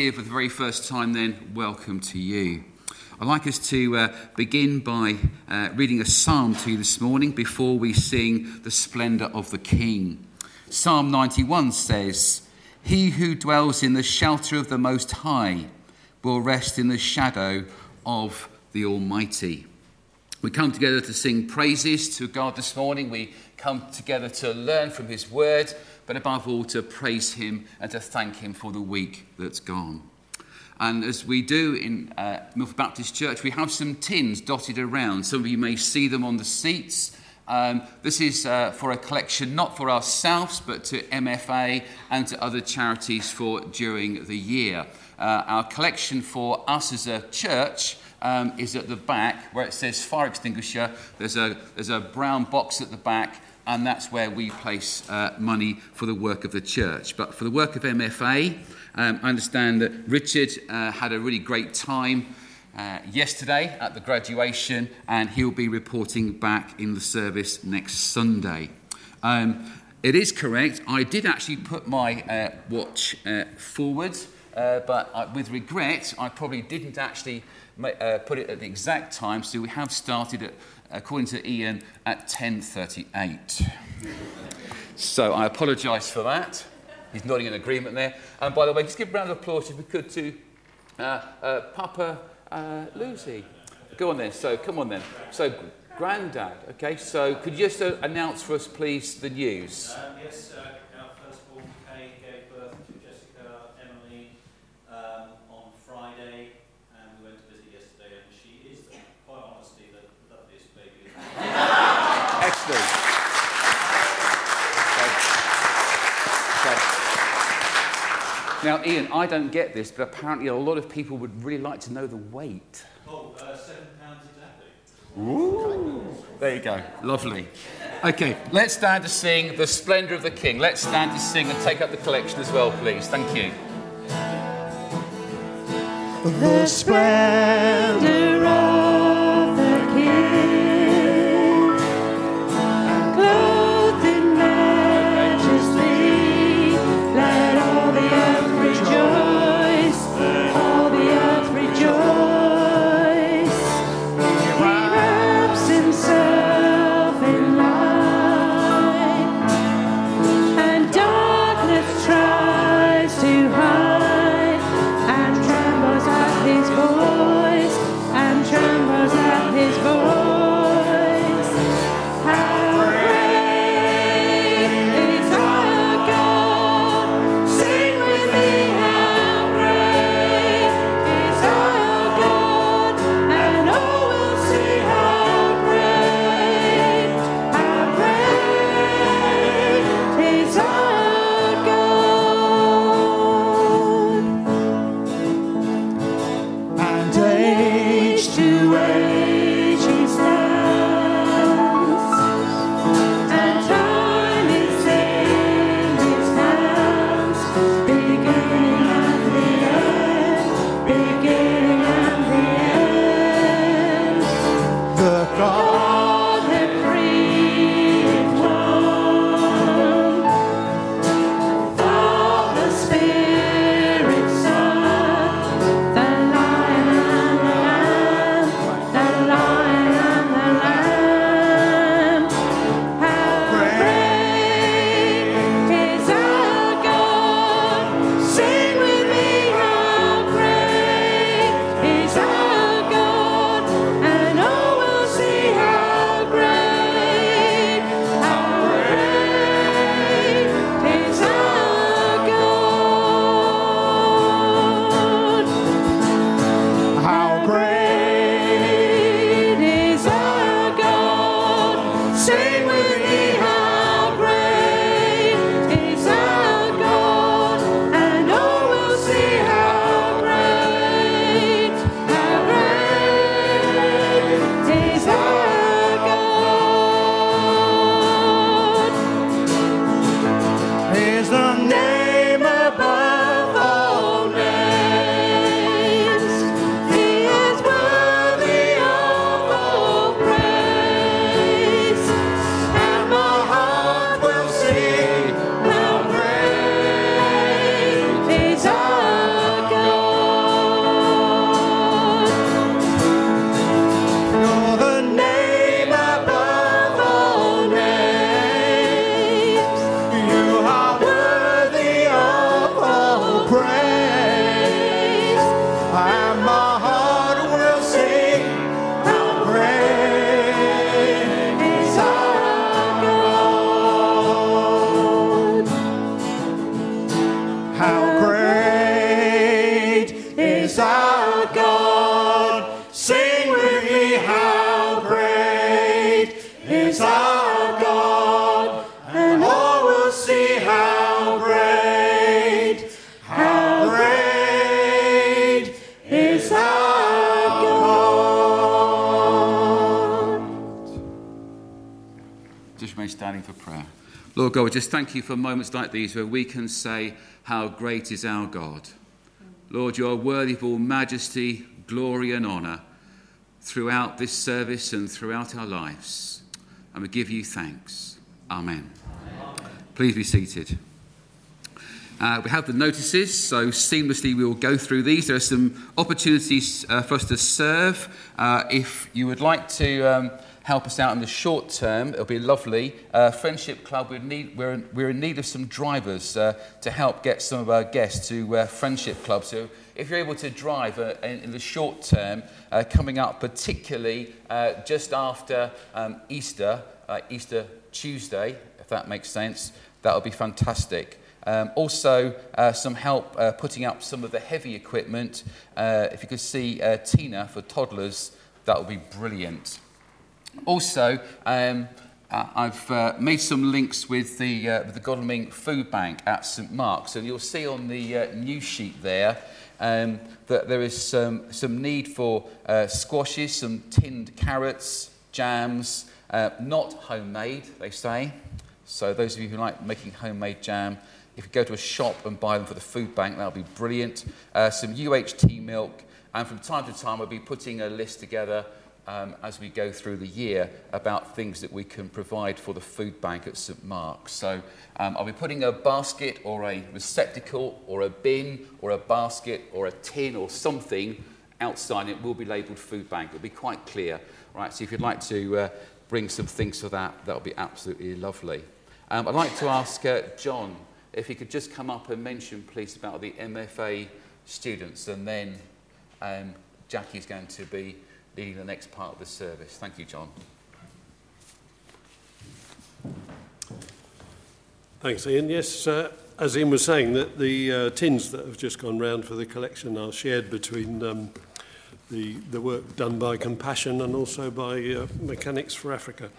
here for the very first time, then welcome to you. I'd like us to uh, begin by uh, reading a psalm to you this morning before we sing the splendour of the King. Psalm 91 says, He who dwells in the shelter of the Most High will rest in the shadow of the Almighty. We come together to sing praises to God this morning. We come together to learn from His word but above all to praise Him and to thank Him for the week that's gone. And as we do in uh, Milford Baptist Church, we have some tins dotted around. Some of you may see them on the seats. Um, this is uh, for a collection not for ourselves, but to MFA and to other charities for during the year. Uh, our collection for us as a church um, is at the back where it says fire extinguisher. There's a, there's a brown box at the back and that's where we place uh, money for the work of the church. But for the work of MFA, um, I understand that Richard uh, had a really great time uh, yesterday at the graduation, and he'll be reporting back in the service next Sunday. Um, it is correct, I did actually put my uh, watch uh, forward, uh, but I, with regret, I probably didn't actually put it at the exact time, so we have started at according to Ian, at 10.38. So I apologise for that. He's nodding in agreement there. And by the way, just give a round of applause if we could to uh, uh, Papa uh, Lucy. Go on then. So come on then. So Grandad. Okay. So could you just uh, announce for us, please, the news? Um, yes. Uh, our firstborn Kay gave birth to Jessica Emily um, on Friday. Excellent. Now, Ian, I don't get this, but apparently a lot of people would really like to know the weight. Oh, uh, seven pounds exactly. Ooh. There you go. Lovely. Okay, let's stand to sing The Splendour of the King. Let's stand to sing and take up the collection as well, please. Thank you. The splendor of Lord God, we just thank you for moments like these where we can say, How great is our God. Lord, you are worthy of all majesty, glory, and honour throughout this service and throughout our lives. And we give you thanks. Amen. Amen. Please be seated. Uh, we have the notices, so seamlessly we will go through these. There are some opportunities uh, for us to serve. Uh, if you would like to um, help us out in the short term, it'll be lovely. Uh, Friendship Club, we're in, need, we're, in, we're in need of some drivers uh, to help get some of our guests to uh, Friendship Club. So if you're able to drive in, in, the short term, coming up particularly just after um, Easter, Easter Tuesday, if that makes sense, that would be fantastic. Um, also, uh, some help uh, putting up some of the heavy equipment. Uh, if you could see uh, Tina for toddlers, that would be brilliant. Also, um, uh, I've uh, made some links with the, with the Godalming Food Bank at St Mark's, and you'll see on the news sheet there um, that there is some, some need for squashes, some tinned carrots, jams, not homemade, they say. So, those of you who like making homemade jam, if you go to a shop and buy them for the food bank, that'll be brilliant. Uh, some UHT milk, and from time to time, I'll be putting a list together um, as we go through the year about things that we can provide for the food bank at St Mark's. So um, I'll be putting a basket or a receptacle or a bin or a basket or a tin or something outside. It will be labelled food bank. It'll be quite clear. Right, so if you'd like to uh, bring some things for that, that'll be absolutely lovely. Um, I'd like to ask uh, John if he could just come up and mention, please, about the MFA students, and then um, Jackie's going to be leading the next part of the service. Thank you, John. Thanks, Ian. Yes, uh, as Ian was saying, that the uh, tins that have just gone round for the collection are shared between um, the, the work done by Compassion and also by uh, Mechanics for Africa.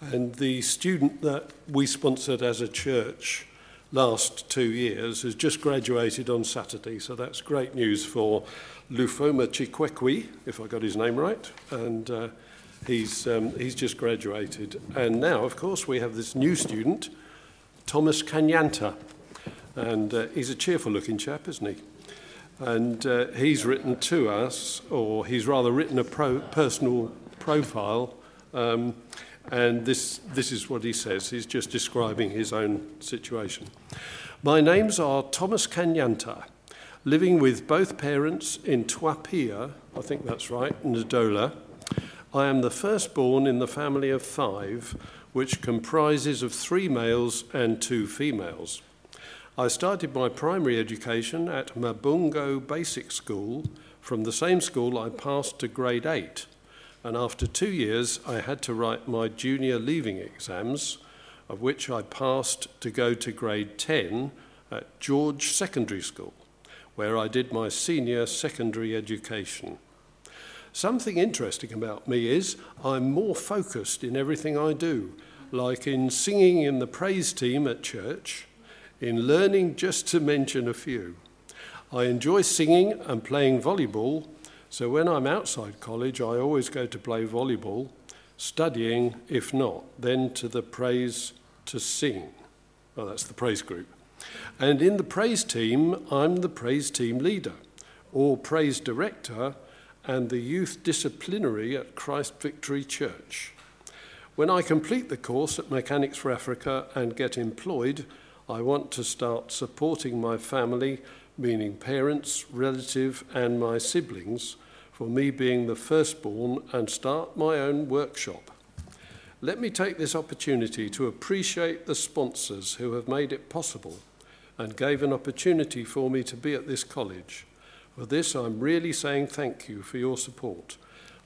And the student that we sponsored as a church last two years has just graduated on Saturday, so that's great news for Lufoma Chikwekwi, if I got his name right, and uh, he's, um, he's just graduated. And now, of course, we have this new student, Thomas Kanyanta, and uh, he's a cheerful looking chap, isn't he? And uh, he's written to us, or he's rather written a pro- personal profile um, and this, this is what he says. He's just describing his own situation. My names are Thomas Kanyanta, living with both parents in Twapia, I think that's right, Ndola. I am the firstborn in the family of five, which comprises of three males and two females. I started my primary education at Mabungo Basic School from the same school I passed to grade 8 and after two years, I had to write my junior leaving exams, of which I passed to go to grade 10 at George Secondary School, where I did my senior secondary education. Something interesting about me is I'm more focused in everything I do, like in singing in the praise team at church, in learning, just to mention a few. I enjoy singing and playing volleyball so when I'm outside college, I always go to play volleyball, studying, if not, then to the praise to sing. Well, that's the praise group. And in the praise team, I'm the praise team leader or praise director and the youth disciplinary at Christ Victory Church. When I complete the course at Mechanics for Africa and get employed, I want to start supporting my family, meaning parents, relative, and my siblings, for me being the firstborn and start my own workshop. Let me take this opportunity to appreciate the sponsors who have made it possible and gave an opportunity for me to be at this college. For this, I'm really saying thank you for your support,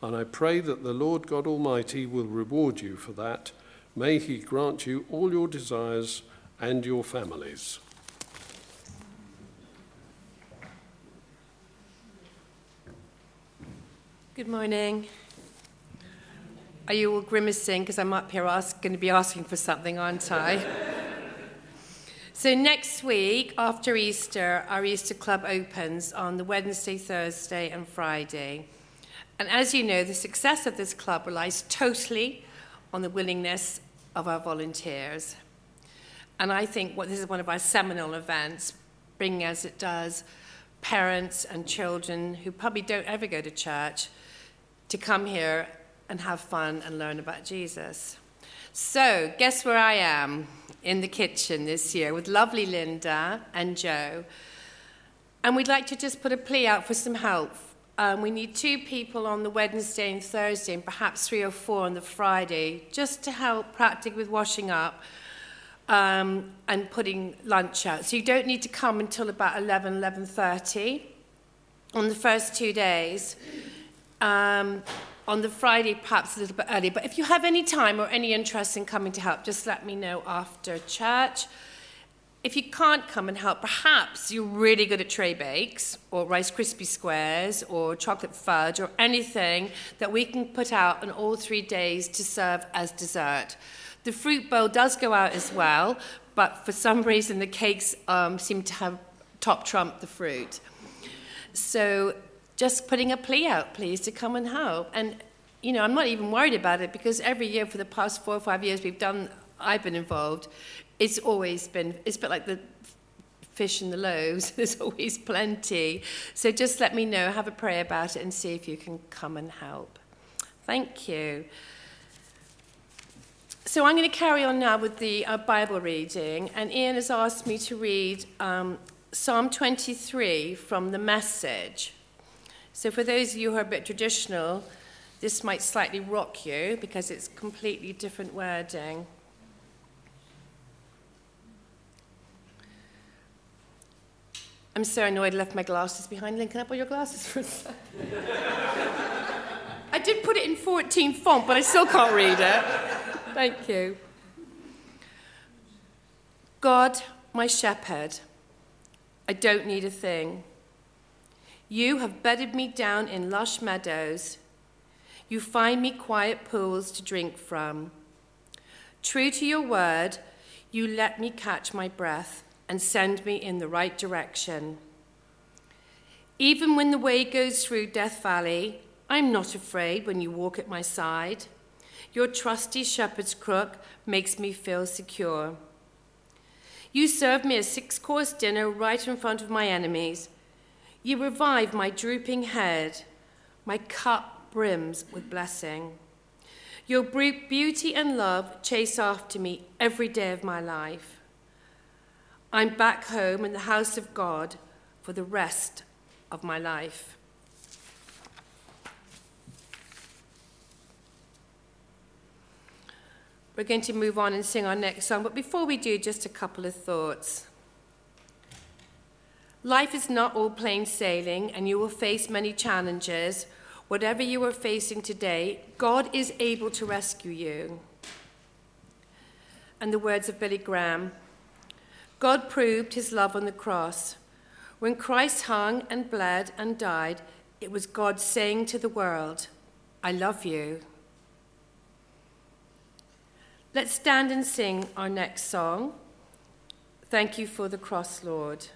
and I pray that the Lord God Almighty will reward you for that. May He grant you all your desires and your families. Good morning. Are you all grimacing because I'm up here ask, going to be asking for something, aren't I? so, next week, after Easter, our Easter Club opens on the Wednesday, Thursday, and Friday. And as you know, the success of this club relies totally on the willingness of our volunteers. And I think what this is one of our seminal events, bringing as it does parents and children who probably don't ever go to church to come here and have fun and learn about Jesus. So, guess where I am? In the kitchen this year with lovely Linda and Joe. And we'd like to just put a plea out for some help. Um, we need two people on the Wednesday and Thursday, and perhaps three or four on the Friday, just to help practically with washing up um, and putting lunch out. So you don't need to come until about 11, 11.30 on the first two days. Um, on the Friday, perhaps a little bit earlier. But if you have any time or any interest in coming to help, just let me know after church. If you can't come and help, perhaps you're really good at tray bakes or Rice Krispie squares or chocolate fudge or anything that we can put out on all three days to serve as dessert. The fruit bowl does go out as well, but for some reason the cakes um, seem to have top trump the fruit. So just putting a plea out, please, to come and help. And, you know, I'm not even worried about it because every year for the past four or five years we've done, I've been involved, it's always been, it's a bit like the fish and the loaves, there's always plenty. So just let me know, have a prayer about it, and see if you can come and help. Thank you. So I'm going to carry on now with the uh, Bible reading, and Ian has asked me to read um, Psalm 23 from the message. So, for those of you who are a bit traditional, this might slightly rock you because it's completely different wording. I'm so annoyed I left my glasses behind. Can I borrow your glasses for a second? I did put it in 14 font, but I still can't read it. Thank you. God, my shepherd, I don't need a thing. You have bedded me down in lush meadows. You find me quiet pools to drink from. True to your word, you let me catch my breath and send me in the right direction. Even when the way goes through Death Valley, I'm not afraid when you walk at my side. Your trusty shepherd's crook makes me feel secure. You serve me a six course dinner right in front of my enemies you revive my drooping head. My cup brims with blessing. Your beauty and love chase after me every day of my life. I'm back home in the house of God for the rest of my life. We're going to move on and sing our next song, but before we do, just a couple of thoughts. Life is not all plain sailing, and you will face many challenges. Whatever you are facing today, God is able to rescue you. And the words of Billy Graham God proved his love on the cross. When Christ hung and bled and died, it was God saying to the world, I love you. Let's stand and sing our next song. Thank you for the cross, Lord.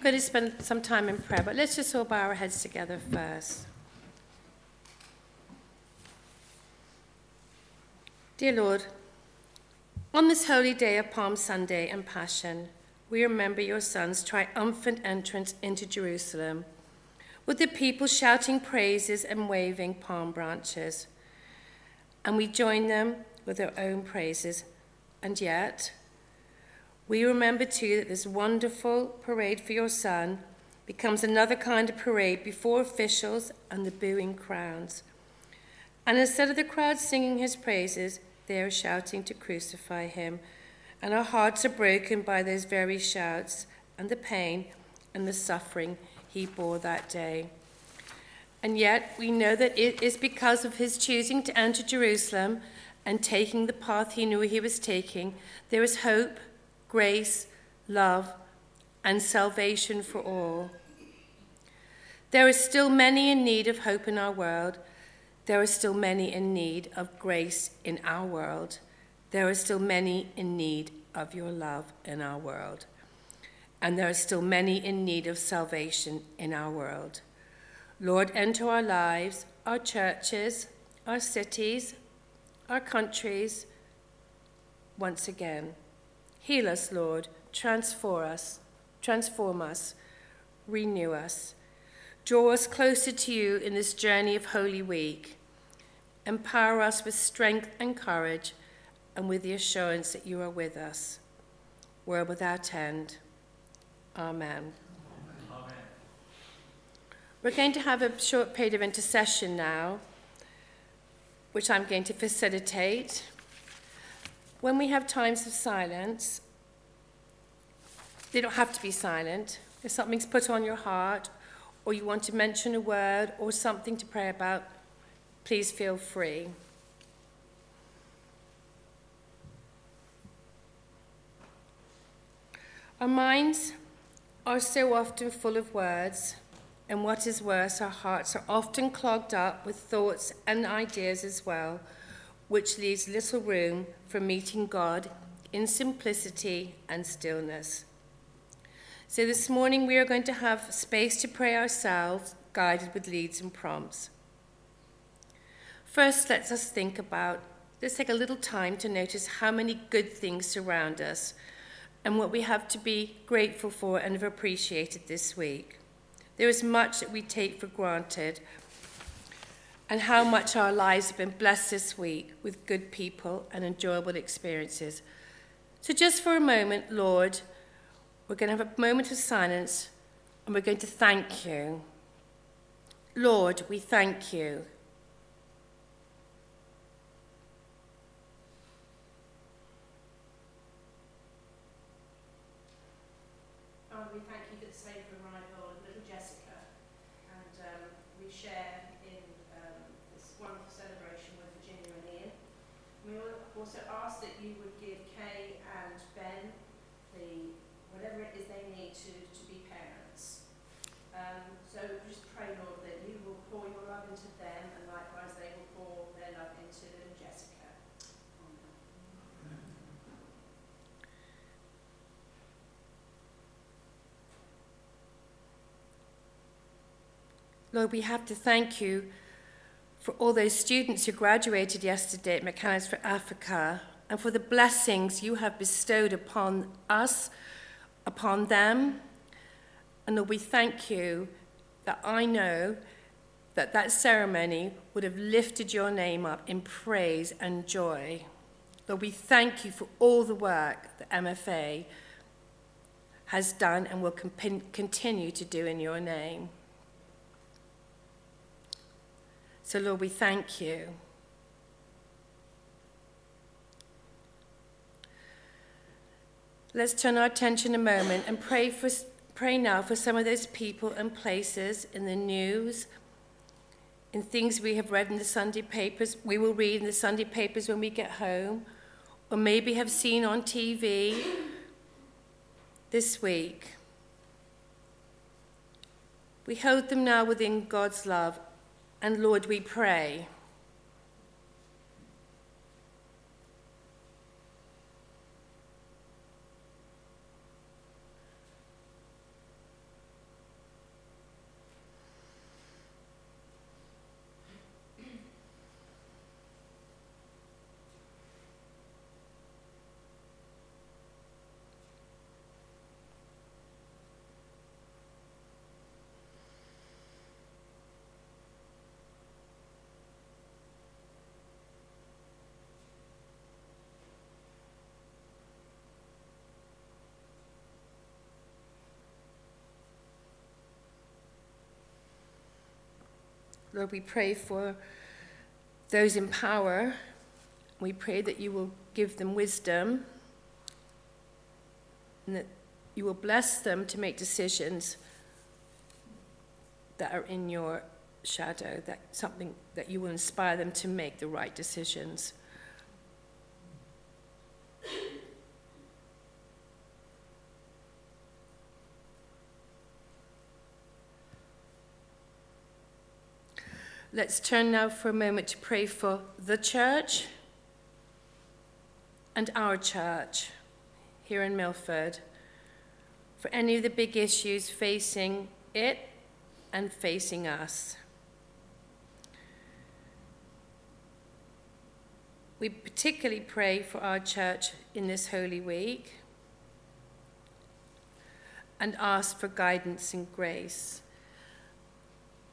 Going to spend some time in prayer, but let's just all bow our heads together first. Dear Lord, on this holy day of Palm Sunday and Passion, we remember your Son's triumphant entrance into Jerusalem, with the people shouting praises and waving palm branches. And we join them with their own praises. And yet, we remember too that this wonderful parade for your Son becomes another kind of parade before officials and the booing crowds. And instead of the crowd singing his praises, they are shouting to crucify him. And our hearts are broken by those very shouts and the pain and the suffering he bore that day. And yet we know that it is because of his choosing to enter Jerusalem and taking the path he knew he was taking, there is hope, grace, love, and salvation for all. There are still many in need of hope in our world. There are still many in need of grace in our world. There are still many in need of your love in our world. And there are still many in need of salvation in our world. Lord, enter our lives, our churches, our cities, our countries once again. Heal us, Lord. Transform us, transform us, renew us. Draw us closer to you in this journey of Holy Week. Empower us with strength and courage and with the assurance that you are with us. World without end. Amen. We're going to have a short period of intercession now, which I'm going to facilitate. When we have times of silence, they don't have to be silent. If something's put on your heart, or you want to mention a word or something to pray about, please feel free. Our minds are so often full of words, and what is worse, our hearts are often clogged up with thoughts and ideas as well, which leaves little room for meeting God in simplicity and stillness. So, this morning we are going to have space to pray ourselves, guided with leads and prompts. First, let us think about, let's take a little time to notice how many good things surround us and what we have to be grateful for and have appreciated this week. There is much that we take for granted, and how much our lives have been blessed this week with good people and enjoyable experiences. So, just for a moment, Lord, we're going to have a moment of silence and we're going to thank you. Lord, we thank you. Lord, we have to thank you for all those students who graduated yesterday at Mechanics for Africa and for the blessings you have bestowed upon us, upon them. And Lord, we thank you that I know that that ceremony would have lifted your name up in praise and joy. Lord, we thank you for all the work that MFA has done and will continue to do in your name. So, Lord, we thank you. Let's turn our attention a moment and pray, for, pray now for some of those people and places in the news, in things we have read in the Sunday papers, we will read in the Sunday papers when we get home, or maybe have seen on TV this week. We hold them now within God's love and Lord, we pray. Lord, we pray for those in power. We pray that you will give them wisdom and that you will bless them to make decisions that are in your shadow, that something that you will inspire them to make the right decisions. Let's turn now for a moment to pray for the church and our church here in Milford, for any of the big issues facing it and facing us. We particularly pray for our church in this Holy Week and ask for guidance and grace.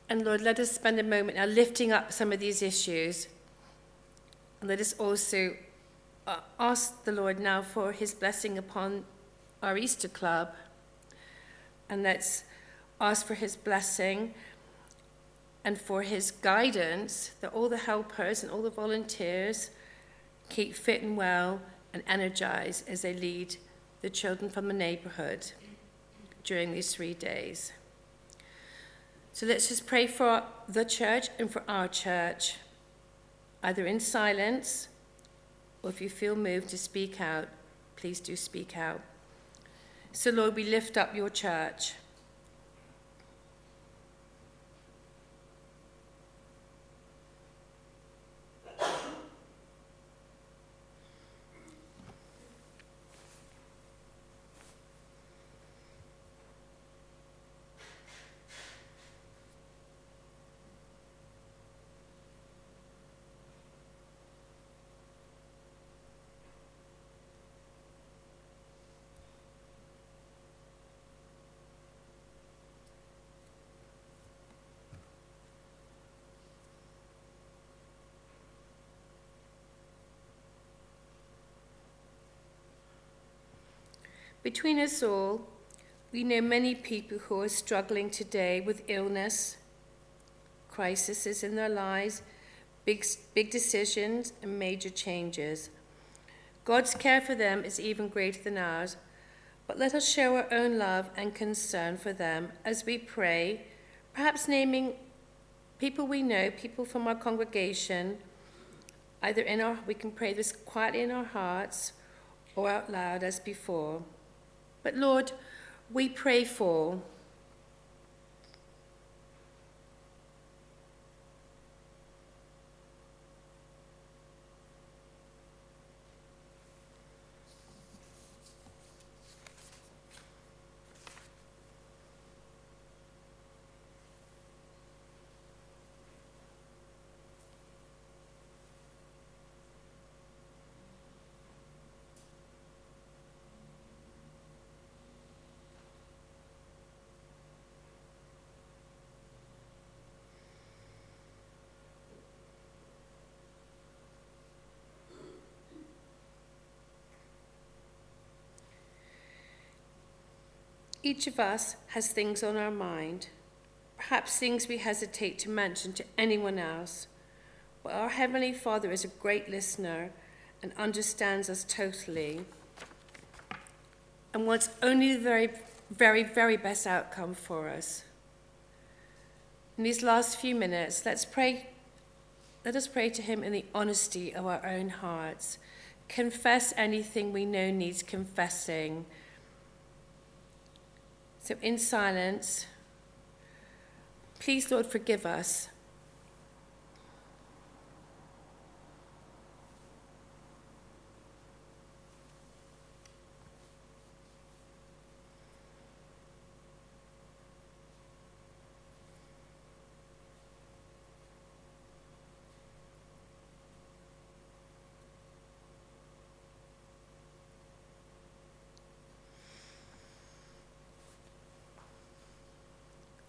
And Lord, let us spend a moment now lifting up some of these issues. And let us also uh, ask the Lord now for his blessing upon our Easter Club. And let's ask for his blessing and for his guidance that all the helpers and all the volunteers keep fit and well and energized as they lead the children from the neighborhood during these three days. So let's just pray for the church and for our church, either in silence or if you feel moved to speak out, please do speak out. So, Lord, we lift up your church. Between us all, we know many people who are struggling today with illness, crises in their lives, big, big decisions, and major changes. God's care for them is even greater than ours, but let us show our own love and concern for them as we pray, perhaps naming people we know, people from our congregation, either in our, we can pray this quietly in our hearts or out loud as before. But Lord, we pray for Each of us has things on our mind, perhaps things we hesitate to mention to anyone else. But our Heavenly Father is a great listener and understands us totally and wants only the very, very, very best outcome for us. In these last few minutes, let's pray. Let us pray to Him in the honesty of our own hearts. Confess anything we know needs confessing so, in silence, please, Lord, forgive us.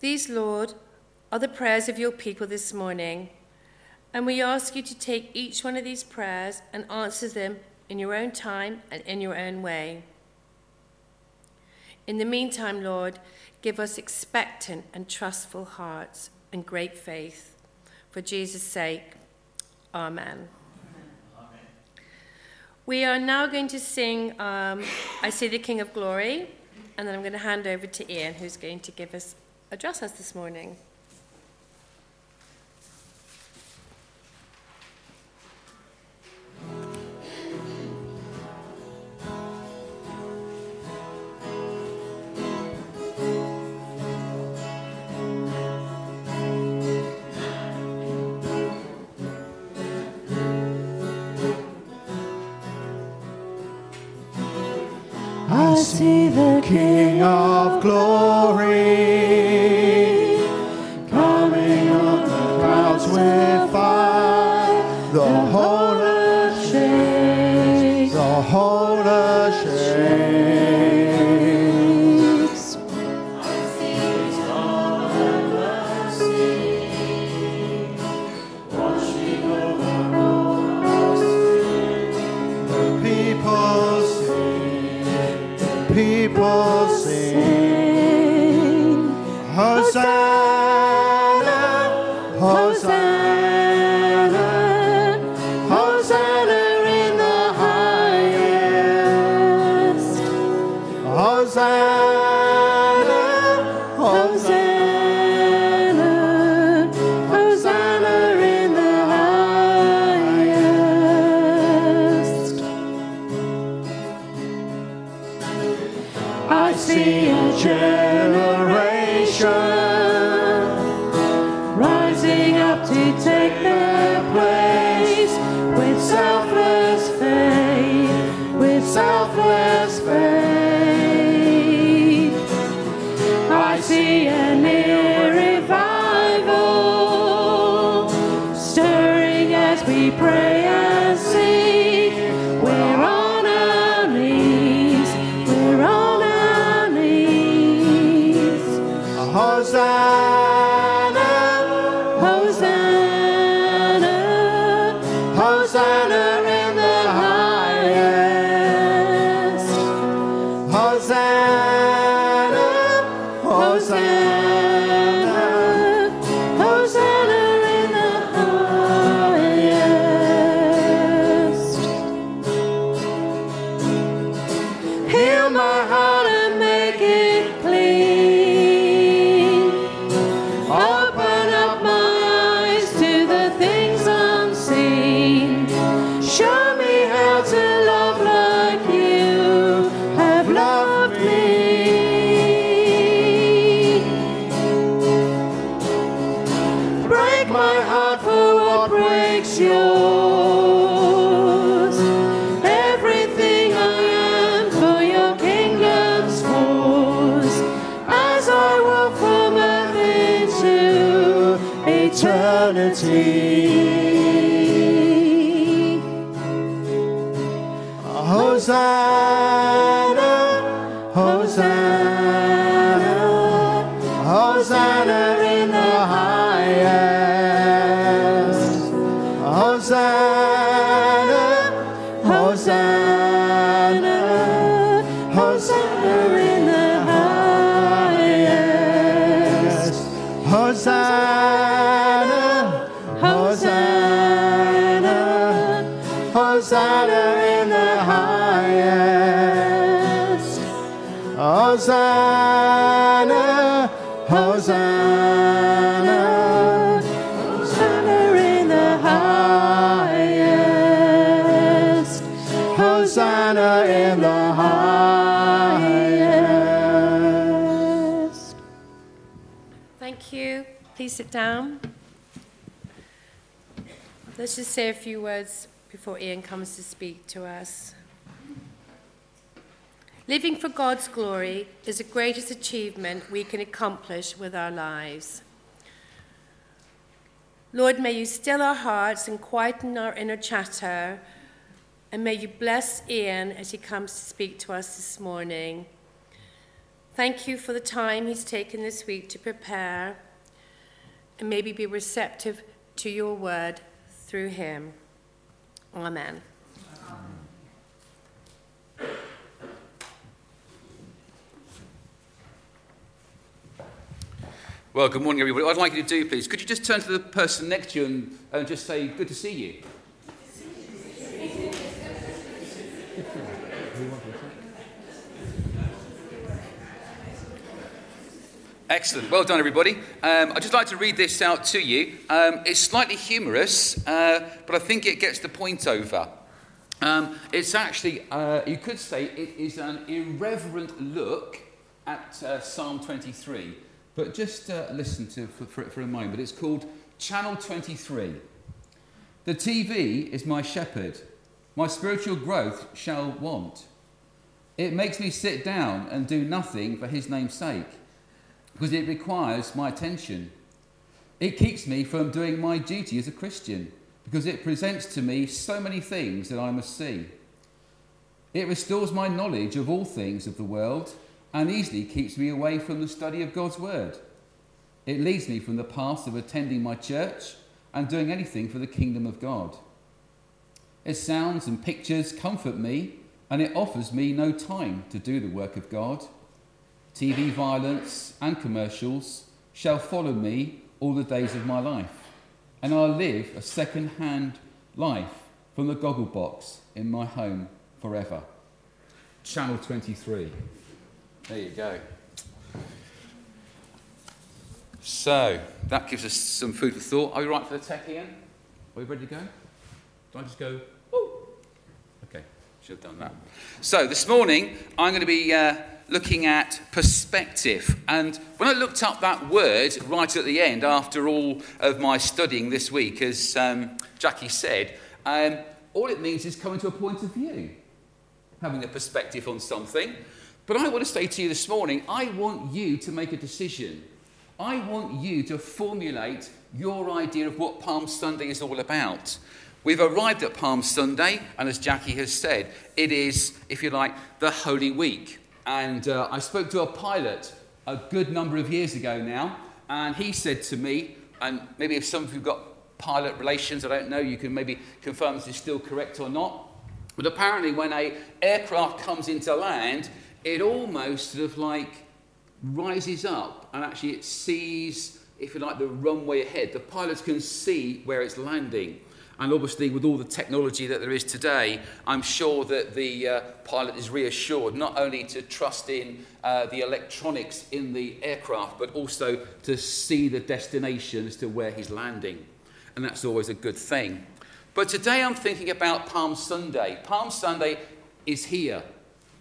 These, Lord, are the prayers of your people this morning, and we ask you to take each one of these prayers and answer them in your own time and in your own way. In the meantime, Lord, give us expectant and trustful hearts and great faith. For Jesus' sake, Amen. Amen. We are now going to sing um, I See the King of Glory, and then I'm going to hand over to Ian, who's going to give us address us this morning. I see the King of glory before Ian comes to speak to us. Living for God's glory is the greatest achievement we can accomplish with our lives. Lord, may you still our hearts and quieten our inner chatter, and may you bless Ian as he comes to speak to us this morning. Thank you for the time he's taken this week to prepare, and maybe be receptive to your word through him. Amen. Well, good morning, everybody. What I'd like you to do, please, could you just turn to the person next to you and, and just say, Good to see you? Excellent. Well done, everybody. Um, I'd just like to read this out to you. Um, it's slightly humorous, uh, but I think it gets the point over. Um, it's actually, uh, you could say, it is an irreverent look at uh, Psalm 23. But just uh, listen to for, for it for a moment. It's called Channel 23. The TV is my shepherd. My spiritual growth shall want. It makes me sit down and do nothing for his name's sake, because it requires my attention. It keeps me from doing my duty as a Christian, because it presents to me so many things that I must see. It restores my knowledge of all things of the world and easily keeps me away from the study of God's Word. It leads me from the path of attending my church and doing anything for the kingdom of God. Its sounds and pictures comfort me, and it offers me no time to do the work of God. TV violence and commercials shall follow me all the days of my life, and I'll live a second hand life from the goggle box in my home forever. Channel 23. There you go. So, that gives us some food for thought. Are we right for the tech, Ian? Are we ready to go? Do I just go, oh? Okay, should have done that. So, this morning, I'm going to be uh, looking at perspective. And when I looked up that word right at the end, after all of my studying this week, as um, Jackie said, um, all it means is coming to a point of view, having a perspective on something. But I want to say to you this morning, I want you to make a decision. I want you to formulate your idea of what Palm Sunday is all about. We've arrived at Palm Sunday, and as Jackie has said, it is, if you like, the Holy Week. And uh, I spoke to a pilot a good number of years ago now, and he said to me, and maybe if some of you got pilot relations, I don't know, you can maybe confirm this is still correct or not. But apparently, when a aircraft comes into land, it almost sort of like rises up and actually it sees, if you like, the runway ahead. The pilots can see where it's landing. And obviously, with all the technology that there is today, I'm sure that the uh, pilot is reassured not only to trust in uh, the electronics in the aircraft, but also to see the destination as to where he's landing. And that's always a good thing. But today I'm thinking about Palm Sunday. Palm Sunday is here.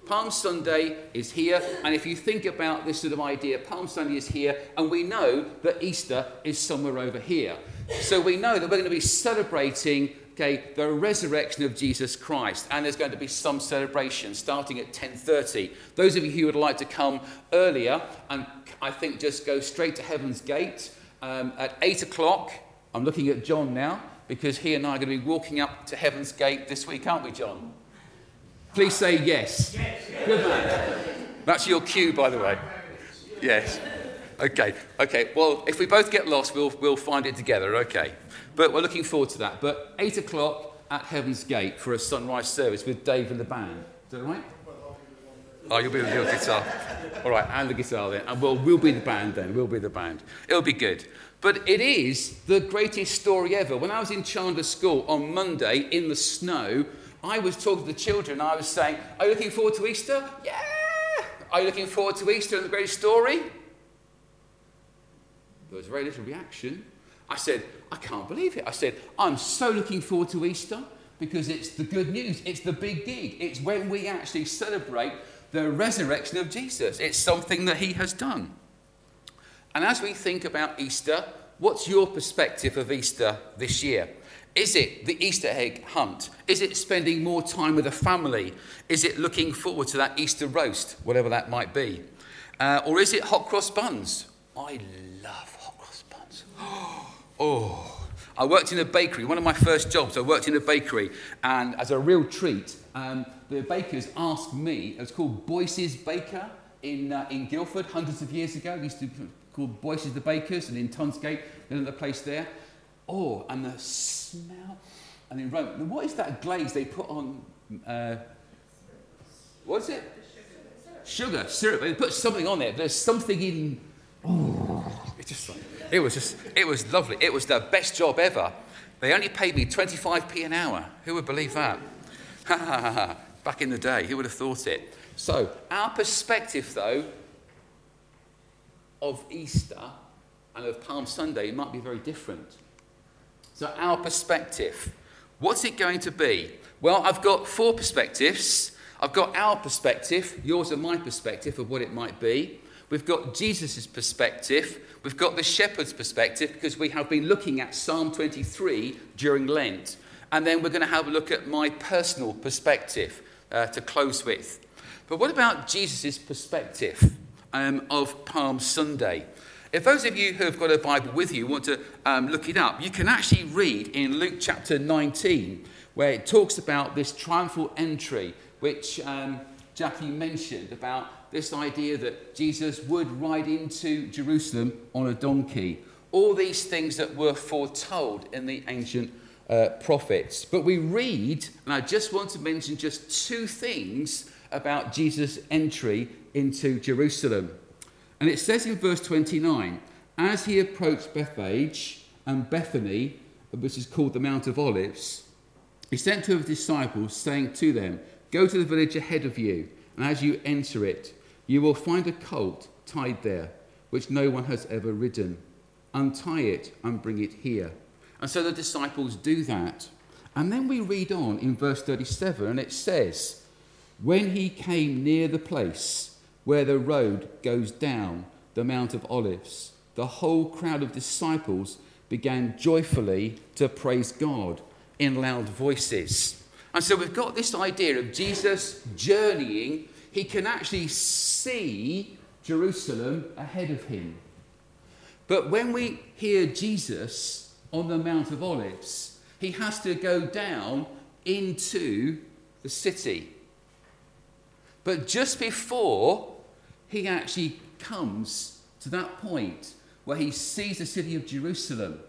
Palm Sunday is here, and if you think about this sort of idea, Palm Sunday is here, and we know that Easter is somewhere over here. So we know that we're going to be celebrating okay, the resurrection of Jesus Christ, and there's going to be some celebration starting at 10:30. Those of you who would like to come earlier, and I think just go straight to Heaven's Gate um, at 8 o'clock. I'm looking at John now because he and I are going to be walking up to Heaven's Gate this week, aren't we, John? Please say yes. yes. Good man. That's your cue, by the way. Yes. Okay. Okay. Well, if we both get lost, we'll, we'll find it together. Okay. But we're looking forward to that. But 8 o'clock at Heaven's Gate for a sunrise service with Dave and the band. Is that right? Oh, you'll be with your guitar. All right, and the guitar then. And we'll, we'll be the band then. We'll be the band. It'll be good. But it is the greatest story ever. When I was in Chandler School on Monday in the snow, I was talking to the children. I was saying, Are you looking forward to Easter? Yeah. Are you looking forward to Easter and the great story? There was very little reaction. I said, I can't believe it. I said, I'm so looking forward to Easter because it's the good news. It's the big gig. It's when we actually celebrate the resurrection of Jesus. It's something that he has done. And as we think about Easter, what's your perspective of Easter this year? Is it the Easter egg hunt? Is it spending more time with a family? Is it looking forward to that Easter roast, whatever that might be? Uh, or is it hot cross buns? I love hot cross buns. Oh, I worked in a bakery. One of my first jobs, I worked in a bakery, and as a real treat, um, the bakers asked me. It was called Boyce's Baker in uh, in Guildford hundreds of years ago. It used to be called Boyce's the Bakers, and in Tunsgate, another place there. Oh, and the smell. And in Rome, what is that glaze they put on? Uh, what is it? Sugar, syrup. They put something on it. There's something in. Oh, it just it was just it was lovely. It was the best job ever. They only paid me 25p an hour. Who would believe that? Back in the day, who would have thought it? So, our perspective, though, of Easter and of Palm Sunday might be very different. So, our perspective. What's it going to be? Well, I've got four perspectives. I've got our perspective, yours and my perspective of what it might be. We've got Jesus' perspective. We've got the shepherd's perspective because we have been looking at Psalm 23 during Lent. And then we're going to have a look at my personal perspective uh, to close with. But what about Jesus' perspective um, of Palm Sunday? If those of you who have got a Bible with you want to um, look it up, you can actually read in Luke chapter 19, where it talks about this triumphal entry, which um, Jackie mentioned about this idea that Jesus would ride into Jerusalem on a donkey. All these things that were foretold in the ancient uh, prophets. But we read, and I just want to mention just two things about Jesus' entry into Jerusalem. And it says in verse 29 As he approached Bethphage and Bethany, which is called the Mount of Olives, he sent two of his disciples, saying to them, Go to the village ahead of you, and as you enter it, you will find a colt tied there, which no one has ever ridden. Untie it and bring it here. And so the disciples do that. And then we read on in verse 37, and it says, When he came near the place where the road goes down the Mount of Olives, the whole crowd of disciples began joyfully to praise God in loud voices. And so we've got this idea of Jesus journeying. He can actually see Jerusalem ahead of him. But when we hear Jesus on the Mount of Olives, he has to go down into the city. But just before he actually comes to that point where he sees the city of Jerusalem,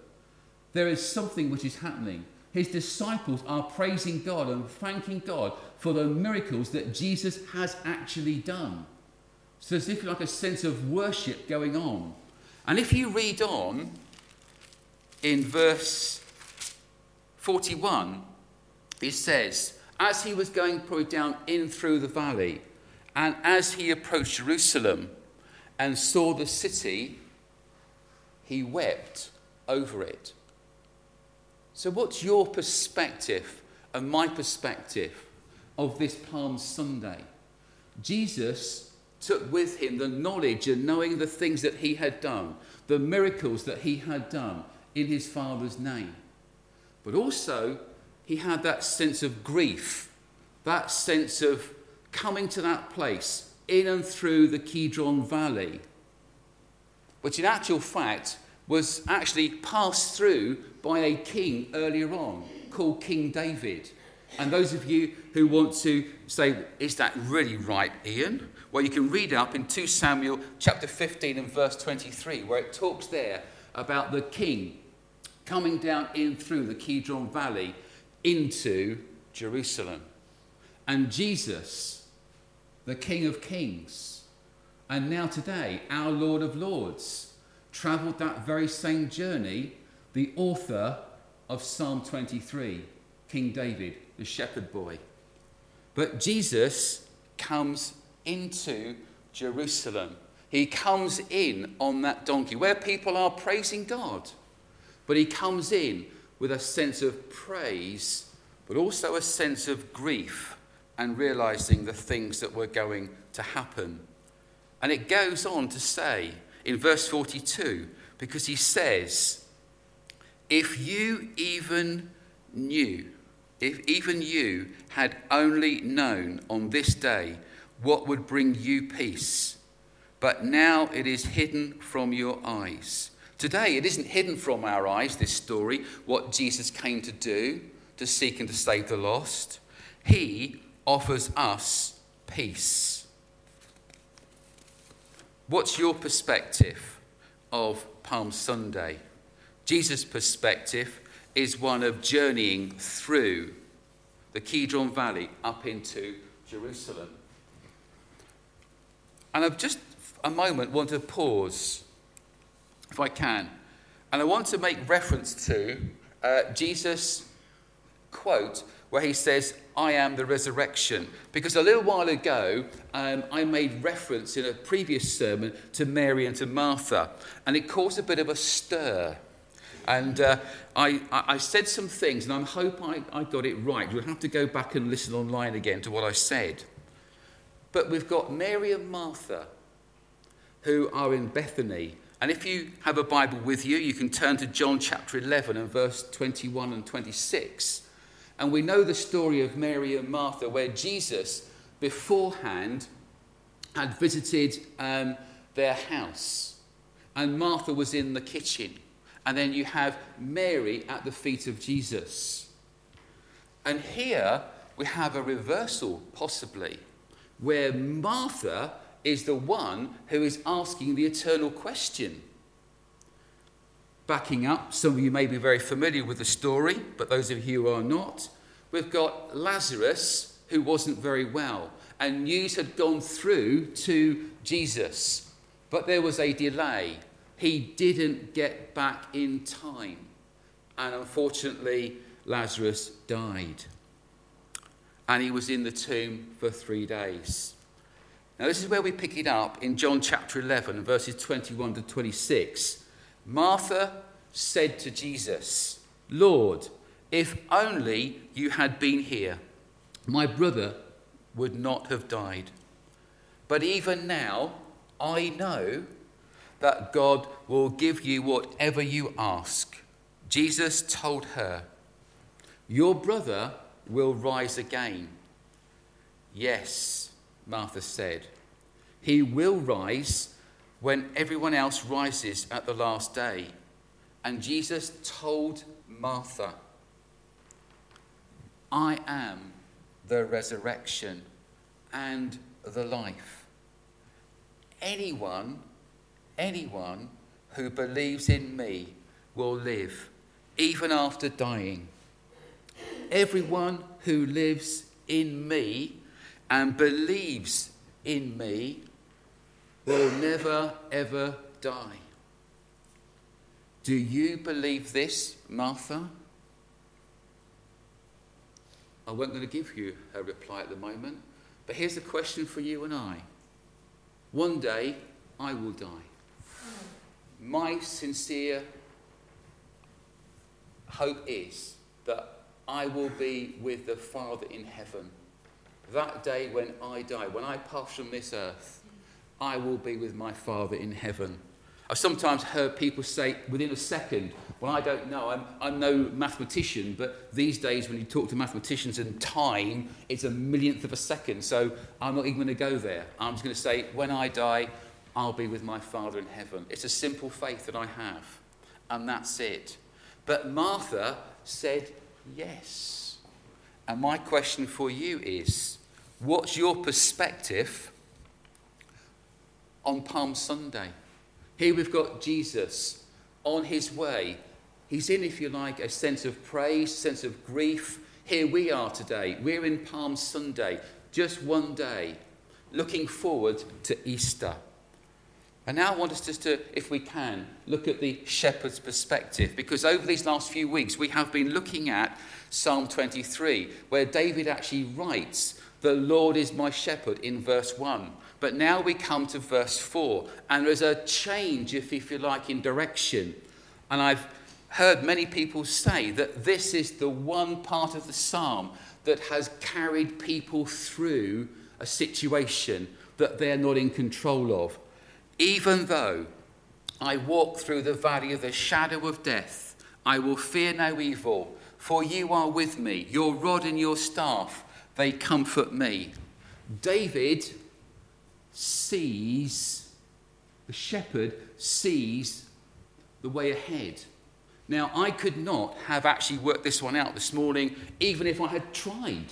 there is something which is happening. his disciples are praising God and thanking God for the miracles that Jesus has actually done. So there's if like a sense of worship going on. And if you read on in verse 41, it says, As he was going probably down in through the valley, and as he approached Jerusalem and saw the city, he wept over it. So, what's your perspective and my perspective of this Palm Sunday? Jesus took with him the knowledge and knowing the things that he had done, the miracles that he had done in his Father's name. But also, he had that sense of grief, that sense of coming to that place in and through the Kidron Valley, which in actual fact was actually passed through by a king earlier on called King David. And those of you who want to say, is that really right, Ian? Well, you can read up in 2 Samuel chapter 15 and verse 23, where it talks there about the king coming down in through the Kidron Valley into Jerusalem. And Jesus, the King of Kings, and now today, our Lord of Lords, travelled that very same journey, the author of Psalm 23, King David, the shepherd boy. But Jesus comes into Jerusalem. He comes in on that donkey where people are praising God. But he comes in with a sense of praise, but also a sense of grief and realizing the things that were going to happen. And it goes on to say in verse 42, because he says, If you even knew, if even you had only known on this day what would bring you peace, but now it is hidden from your eyes. Today, it isn't hidden from our eyes, this story, what Jesus came to do, to seek and to save the lost. He offers us peace. What's your perspective of Palm Sunday? Jesus' perspective is one of journeying through the Kidron Valley up into Jerusalem. And I've just a moment want to pause if I can. And I want to make reference to uh, Jesus' quote where he says, I am the resurrection. Because a little while ago, um, I made reference in a previous sermon to Mary and to Martha, and it caused a bit of a stir. And uh, I, I, said some things, and I hope I, I got it right. You'll have to go back and listen online again to what I said. But we've got Mary and Martha who are in Bethany and if you have a Bible with you, you can turn to John chapter 11 and verse 21 and 26. And we know the story of Mary and Martha, where Jesus beforehand had visited um, their house. And Martha was in the kitchen. And then you have Mary at the feet of Jesus. And here we have a reversal, possibly, where Martha is the one who is asking the eternal question. Backing up, some of you may be very familiar with the story, but those of you who are not, we've got Lazarus who wasn't very well, and news had gone through to Jesus, but there was a delay. He didn't get back in time, and unfortunately, Lazarus died. And he was in the tomb for three days. Now, this is where we pick it up in John chapter 11, verses 21 to 26. Martha said to Jesus, Lord, if only you had been here, my brother would not have died. But even now, I know that God will give you whatever you ask. Jesus told her, Your brother will rise again. Yes Martha said. He will rise when everyone else rises at the last day. And Jesus told Martha, I am the resurrection and the life. Anyone, anyone who believes in me will live even after dying. Everyone who lives in me and believes in me will never ever die. Do you believe this, Martha? I wasn't going to give you a reply at the moment, but here's a question for you and I. One day I will die. My sincere hope is that I will be with the Father in heaven. That day when I die, when I pass from this earth, I will be with my Father in heaven. I've sometimes heard people say within a second, well, I don't know, I'm, I'm no mathematician, but these days when you talk to mathematicians and time, it's a millionth of a second. So I'm not even going to go there. I'm just going to say, when I die, I'll be with my Father in heaven. It's a simple faith that I have, and that's it. But Martha said yes. And my question for you is what's your perspective on Palm Sunday? Here we've got Jesus on his way. He's in, if you like, a sense of praise, sense of grief. Here we are today. We're in Palm Sunday, just one day, looking forward to Easter. And now I want us just to, if we can, look at the shepherd's perspective, because over these last few weeks we have been looking at Psalm 23, where David actually writes, The Lord is my shepherd in verse 1. But now we come to verse 4, and there's a change, if, if you like, in direction. And I've heard many people say that this is the one part of the psalm that has carried people through a situation that they're not in control of. Even though I walk through the valley of the shadow of death, I will fear no evil, for you are with me. Your rod and your staff, they comfort me. David sees, the shepherd sees the way ahead. Now, I could not have actually worked this one out this morning, even if I had tried,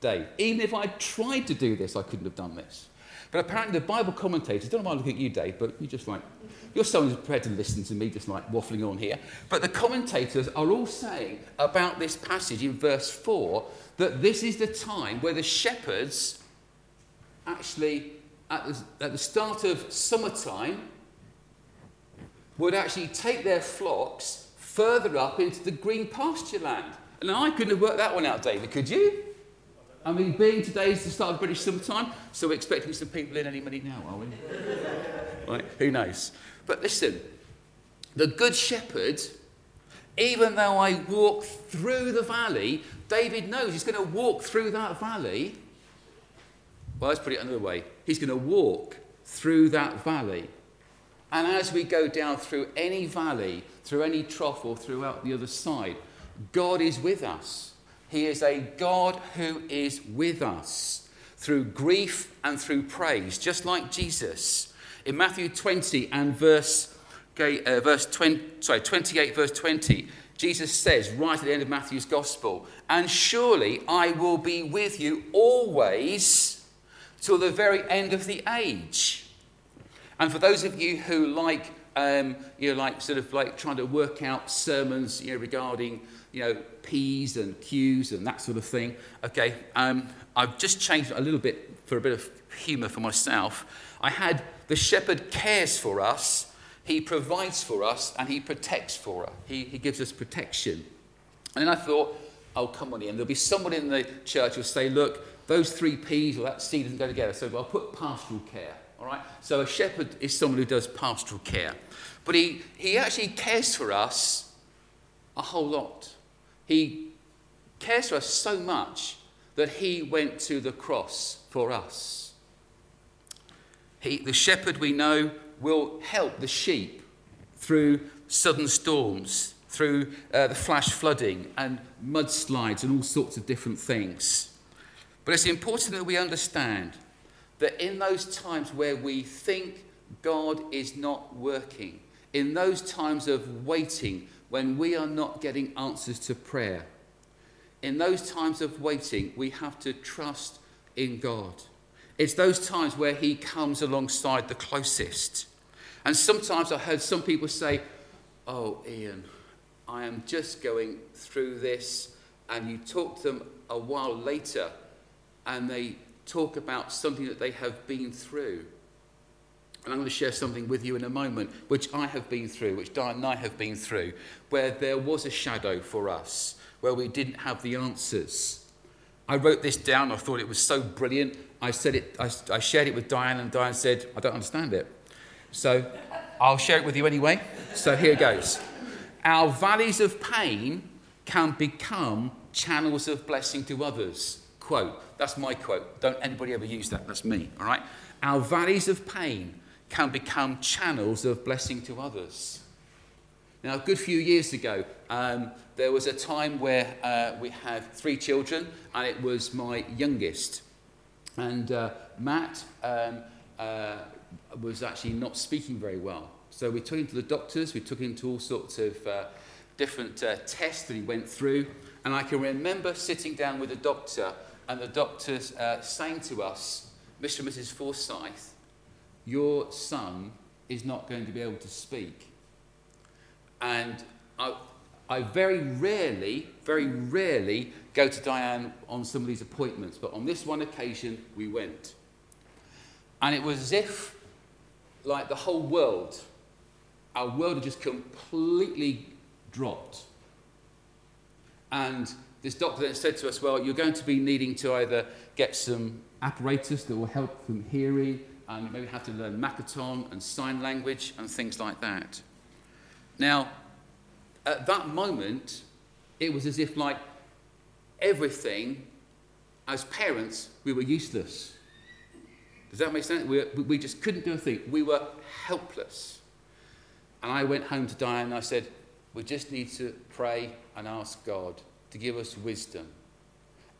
Dave. Even if I had tried to do this, I couldn't have done this. But apparently, the Bible commentators, don't know why I look at you, Dave, but you're just like, you're someone who's prepared to listen to me, just like waffling on here. But the commentators are all saying about this passage in verse 4 that this is the time where the shepherds actually at the, at the start of summertime would actually take their flocks further up into the green pasture land. And I couldn't have worked that one out, David, could you? I mean, being today's the start of British summertime, so we're expecting some people in any minute now, are we? right, who knows? But listen, the Good Shepherd, even though I walk through the valley, David knows he's going to walk through that valley well, let's put it another way. He's going to walk through that valley. And as we go down through any valley, through any trough, or throughout the other side, God is with us. He is a God who is with us through grief and through praise, just like Jesus. In Matthew 20 and verse, okay, uh, verse 20, sorry, 28, verse 20, Jesus says right at the end of Matthew's Gospel, And surely I will be with you always till the very end of the age. And for those of you who like, um, you know, like sort of like trying to work out sermons, you know, regarding, you know, P's and Q's and that sort of thing, okay, um, I've just changed a little bit for a bit of humour for myself. I had the shepherd cares for us, he provides for us, and he protects for us. He, he gives us protection. And then I thought, oh, come on in. There'll be someone in the church who'll say, look, those three P's or that C doesn't go together. So I'll put pastoral care. All right. So a shepherd is someone who does pastoral care, but he he actually cares for us a whole lot. He cares for us so much that he went to the cross for us. He, the shepherd we know will help the sheep through sudden storms, through uh, the flash flooding and mudslides and all sorts of different things. But it's important that we understand that in those times where we think God is not working, in those times of waiting when we are not getting answers to prayer, in those times of waiting, we have to trust in God. It's those times where He comes alongside the closest. And sometimes I heard some people say, Oh, Ian, I am just going through this and you talk to them a while later and they talk about something that they have been through. And I'm going to share something with you in a moment, which I have been through, which Diane and I have been through, where there was a shadow for us, where we didn't have the answers. I wrote this down. I thought it was so brilliant. I said it. I, I shared it with Diane, and Diane said, "I don't understand it." So I'll share it with you anyway. So here it goes. Our valleys of pain can become channels of blessing to others. Quote. That's my quote. Don't anybody ever use that. That's me. All right. Our valleys of pain can become channels of blessing to others. Now, a good few years ago, um, there was a time where uh, we had three children, and it was my youngest. And uh, Matt um, uh, was actually not speaking very well. So we took him to the doctors, we took him to all sorts of uh, different uh, tests that he went through. And I can remember sitting down with a doctor, and the doctors uh, saying to us, Mr. and Mrs. Forsyth, your son is not going to be able to speak. And I, I very rarely, very rarely go to Diane on some of these appointments, but on this one occasion, we went. And it was as if, like the whole world, our world had just completely dropped. And this doctor then said to us, Well, you're going to be needing to either get some apparatus that will help from hearing, um, and maybe have to learn Makaton and sign language and things like that. Now, at that moment, it was as if, like everything, as parents, we were useless. Does that make sense? We, we just couldn't do a thing. We were helpless. And I went home to Diane and I said, We just need to pray and ask God to give us wisdom.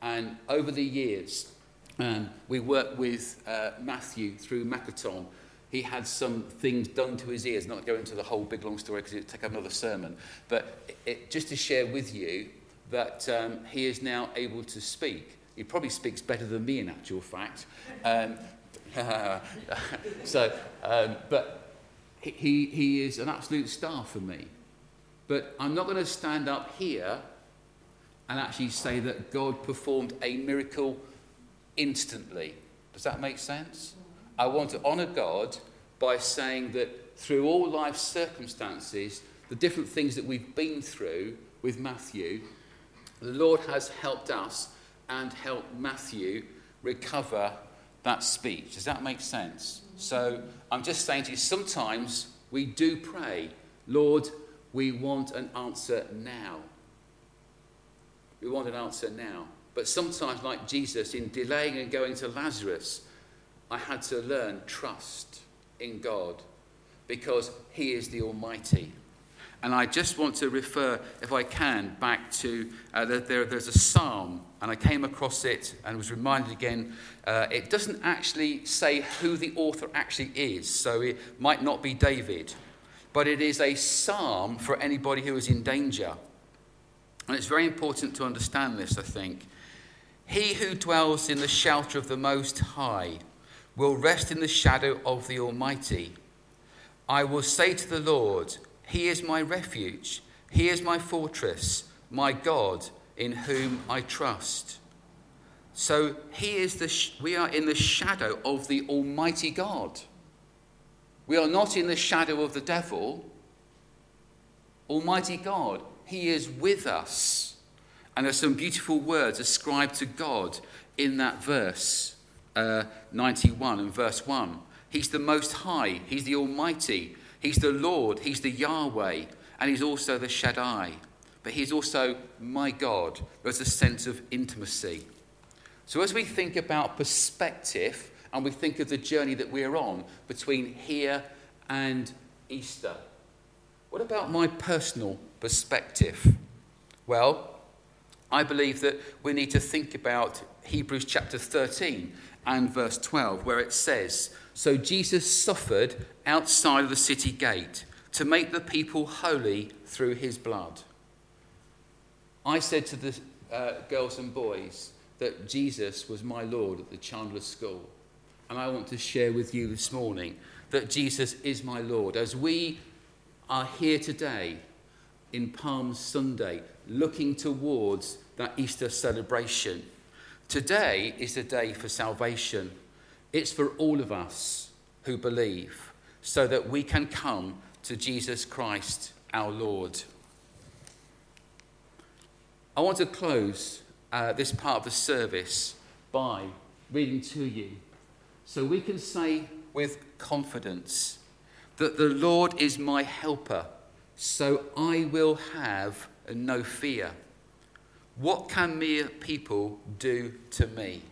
And over the years, um, we worked with uh, Matthew through Makaton. He had some things done to his ears, not go into the whole big long story because it would take another sermon. But it, it, just to share with you that um, he is now able to speak. He probably speaks better than me in actual fact. Um, so, um, but he, he is an absolute star for me. But I'm not going to stand up here and actually say that God performed a miracle instantly. Does that make sense? I want to honour God by saying that through all life circumstances, the different things that we've been through with Matthew, the Lord has helped us and helped Matthew recover that speech. Does that make sense? So I'm just saying to you, sometimes we do pray, Lord, we want an answer now. We want an answer now. But sometimes, like Jesus, in delaying and going to Lazarus, I had to learn trust in God because He is the Almighty. And I just want to refer, if I can, back to uh, there, there's a psalm, and I came across it and was reminded again. Uh, it doesn't actually say who the author actually is, so it might not be David, but it is a psalm for anybody who is in danger. And it's very important to understand this, I think. He who dwells in the shelter of the Most High will rest in the shadow of the Almighty. I will say to the Lord, He is my refuge, He is my fortress, my God, in whom I trust. So he is the sh- we are in the shadow of the Almighty God. We are not in the shadow of the devil. Almighty God, He is with us. And there's some beautiful words ascribed to God in that verse uh, 91 and verse 1. He's the Most High, He's the Almighty, He's the Lord, He's the Yahweh, and He's also the Shaddai. But He's also my God. There's a sense of intimacy. So as we think about perspective and we think of the journey that we're on between here and Easter, what about my personal perspective? Well, I believe that we need to think about Hebrews chapter 13 and verse 12, where it says, So Jesus suffered outside of the city gate to make the people holy through his blood. I said to the uh, girls and boys that Jesus was my Lord at the Chandler School. And I want to share with you this morning that Jesus is my Lord. As we are here today, in Palm Sunday, looking towards that Easter celebration. Today is the day for salvation. It's for all of us who believe, so that we can come to Jesus Christ our Lord. I want to close uh, this part of the service by reading to you so we can say with confidence that the Lord is my helper, so I will have no fear. What can mere people do to me?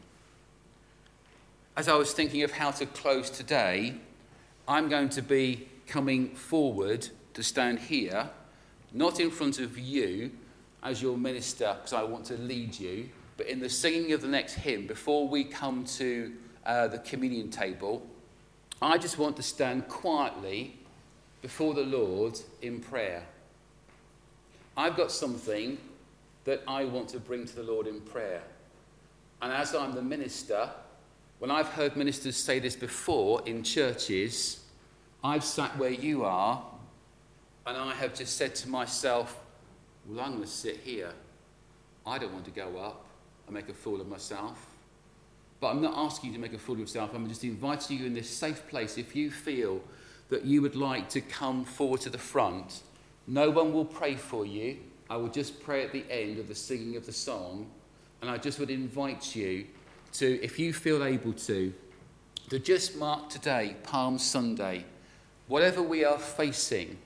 As I was thinking of how to close today, I'm going to be coming forward to stand here, not in front of you as your minister, because I want to lead you, but in the singing of the next hymn, before we come to uh, the communion table, I just want to stand quietly before the Lord in prayer. I've got something that I want to bring to the Lord in prayer. And as I'm the minister, when I've heard ministers say this before in churches, I've sat where you are and I have just said to myself, Well, I'm going to sit here. I don't want to go up and make a fool of myself. But I'm not asking you to make a fool of yourself. I'm just inviting you in this safe place. If you feel that you would like to come forward to the front, no one will pray for you. I will just pray at the end of the singing of the song. And I just would invite you to, if you feel able to, to just mark today, Palm Sunday, whatever we are facing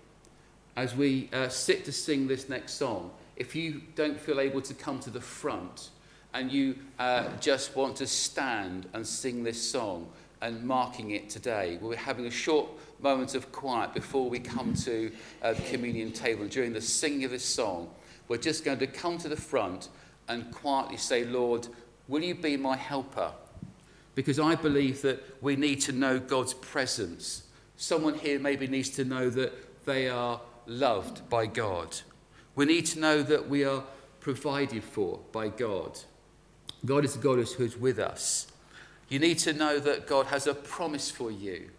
as we uh, sit to sing this next song. If you don't feel able to come to the front, and you uh, just want to stand and sing this song and marking it today, we're having a short moment of quiet before we come to uh, the communion table. And during the singing of this song, we're just going to come to the front and quietly say, Lord, will you be my helper? Because I believe that we need to know God's presence. Someone here maybe needs to know that they are loved by God. We need to know that we are provided for by God. God is a God who is with us. You need to know that God has a promise for you.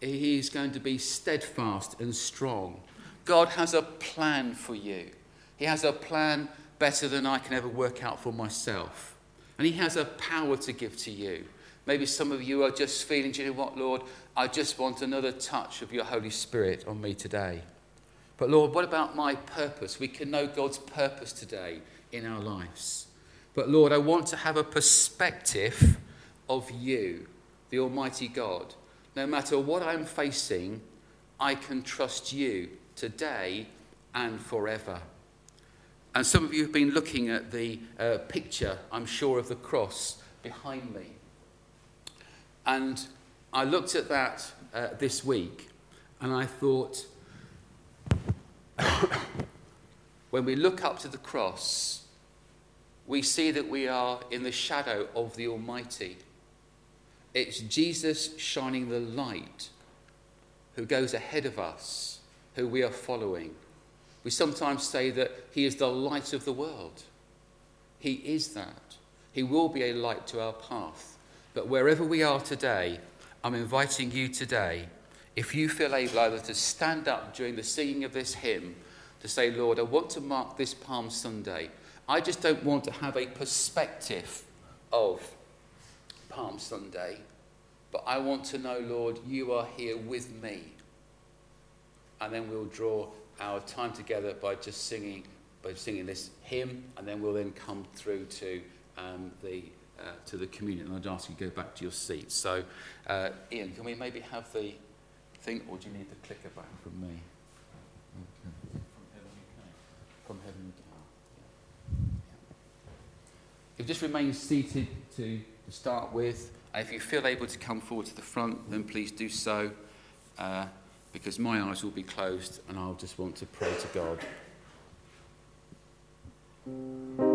He is going to be steadfast and strong. God has a plan for you. He has a plan better than I can ever work out for myself. And He has a power to give to you. Maybe some of you are just feeling, do you know what, Lord? I just want another touch of your Holy Spirit on me today. But Lord, what about my purpose? We can know God's purpose today in our lives. But Lord, I want to have a perspective of you, the Almighty God. No matter what I'm facing, I can trust you today and forever. And some of you have been looking at the uh, picture, I'm sure, of the cross behind me. And I looked at that uh, this week and I thought, when we look up to the cross, we see that we are in the shadow of the Almighty. It's Jesus shining the light who goes ahead of us, who we are following. We sometimes say that He is the light of the world. He is that. He will be a light to our path. But wherever we are today, I'm inviting you today, if you feel able either to stand up during the singing of this hymn, to say, Lord, I want to mark this Palm Sunday I just don't want to have a perspective of Palm Sunday, but I want to know, Lord, you are here with me. And then we'll draw our time together by just singing, by singing this hymn, and then we'll then come through to um, the uh, to the communion. And I'd ask you to go back to your seats. So, uh, Ian, can we maybe have the thing, or do you need the clicker back from me? Okay. From heaven. If just remain seated to, to start with, if you feel able to come forward to the front, then please do so, uh, because my eyes will be closed and I'll just want to pray to God.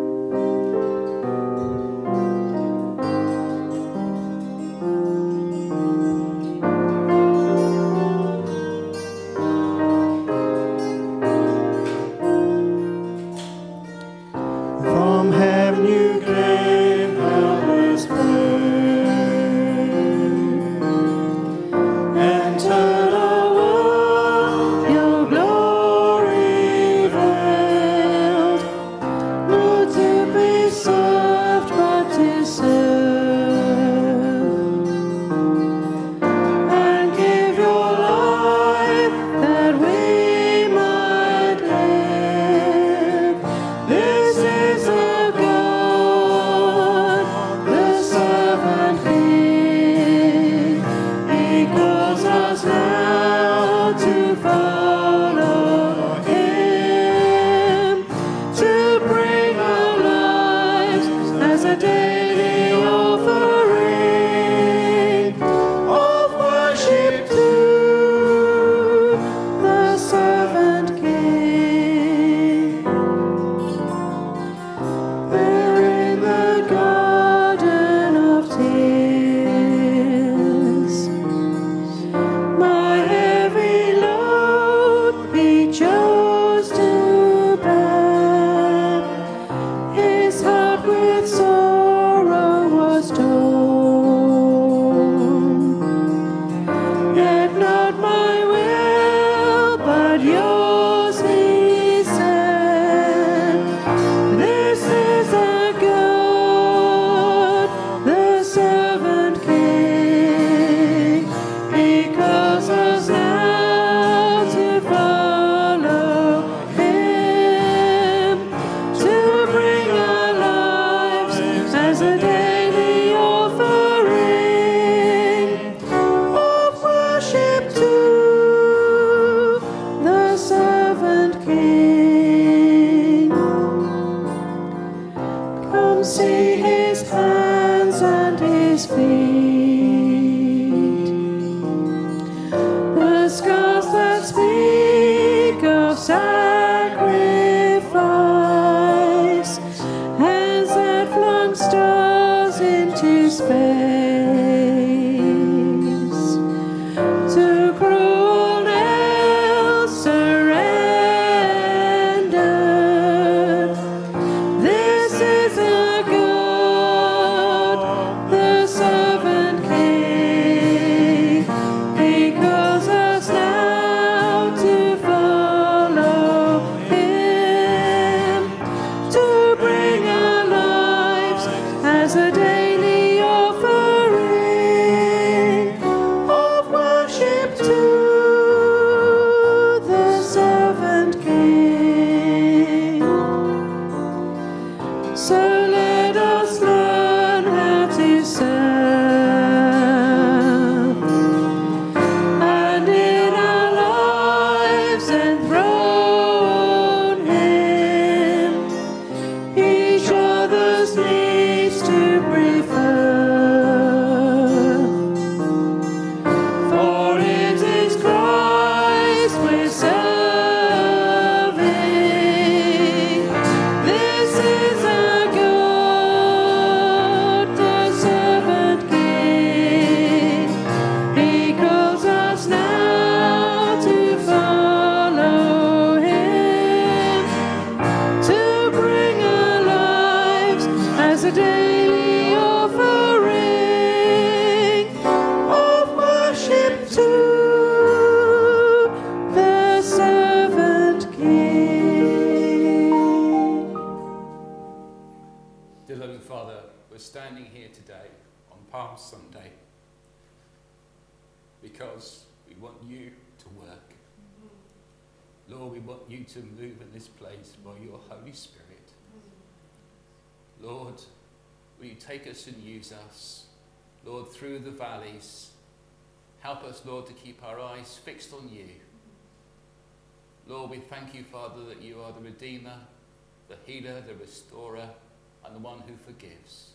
Who forgives.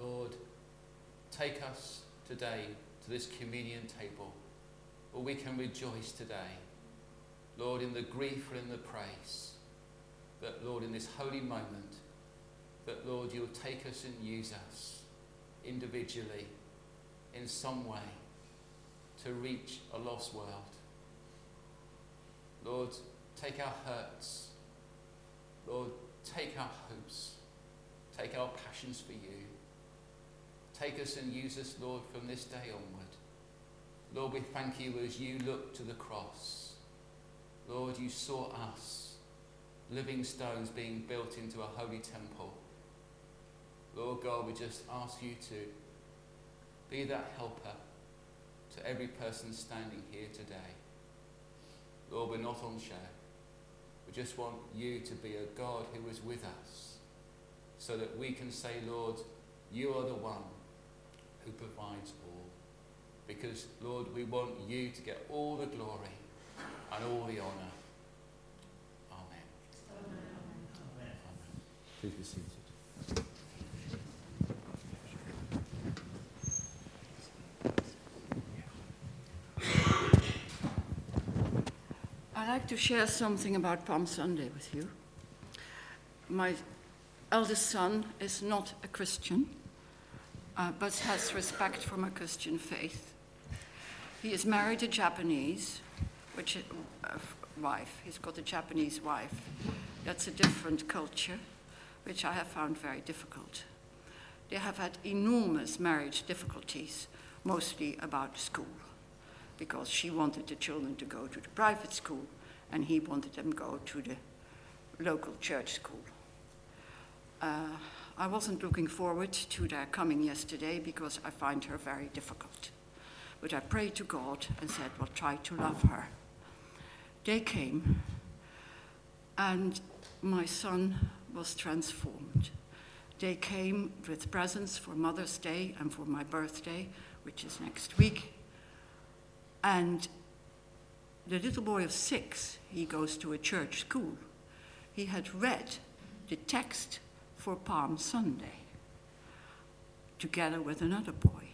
Lord, take us today to this communion table where we can rejoice today, Lord, in the grief and in the praise. That, Lord, in this holy moment, that, Lord, you'll take us and use us individually in some way to reach a lost world. Lord, take our hurts. Lord, take our hopes. Take our passions for you. Take us and use us, Lord, from this day onward. Lord, we thank you as you look to the cross. Lord, you saw us, living stones being built into a holy temple. Lord God, we just ask you to be that helper to every person standing here today. Lord, we're not on show. We just want you to be a God who is with us so that we can say, Lord, you are the one who provides all. Because, Lord, we want you to get all the glory and all the honour. Amen. Amen. Please be seated. I'd like to share something about Palm Sunday with you. My eldest son is not a Christian, uh, but has respect for my Christian faith. He is married a Japanese, which uh, wife. He's got a Japanese wife. That's a different culture, which I have found very difficult. They have had enormous marriage difficulties, mostly about school because she wanted the children to go to the private school and he wanted them to go to the local church school. Uh, I wasn't looking forward to their coming yesterday because I find her very difficult. But I prayed to God and said, Well, try to love her. They came, and my son was transformed. They came with presents for Mother's Day and for my birthday, which is next week. And the little boy of six, he goes to a church school. He had read the text for Palm Sunday together with another boy.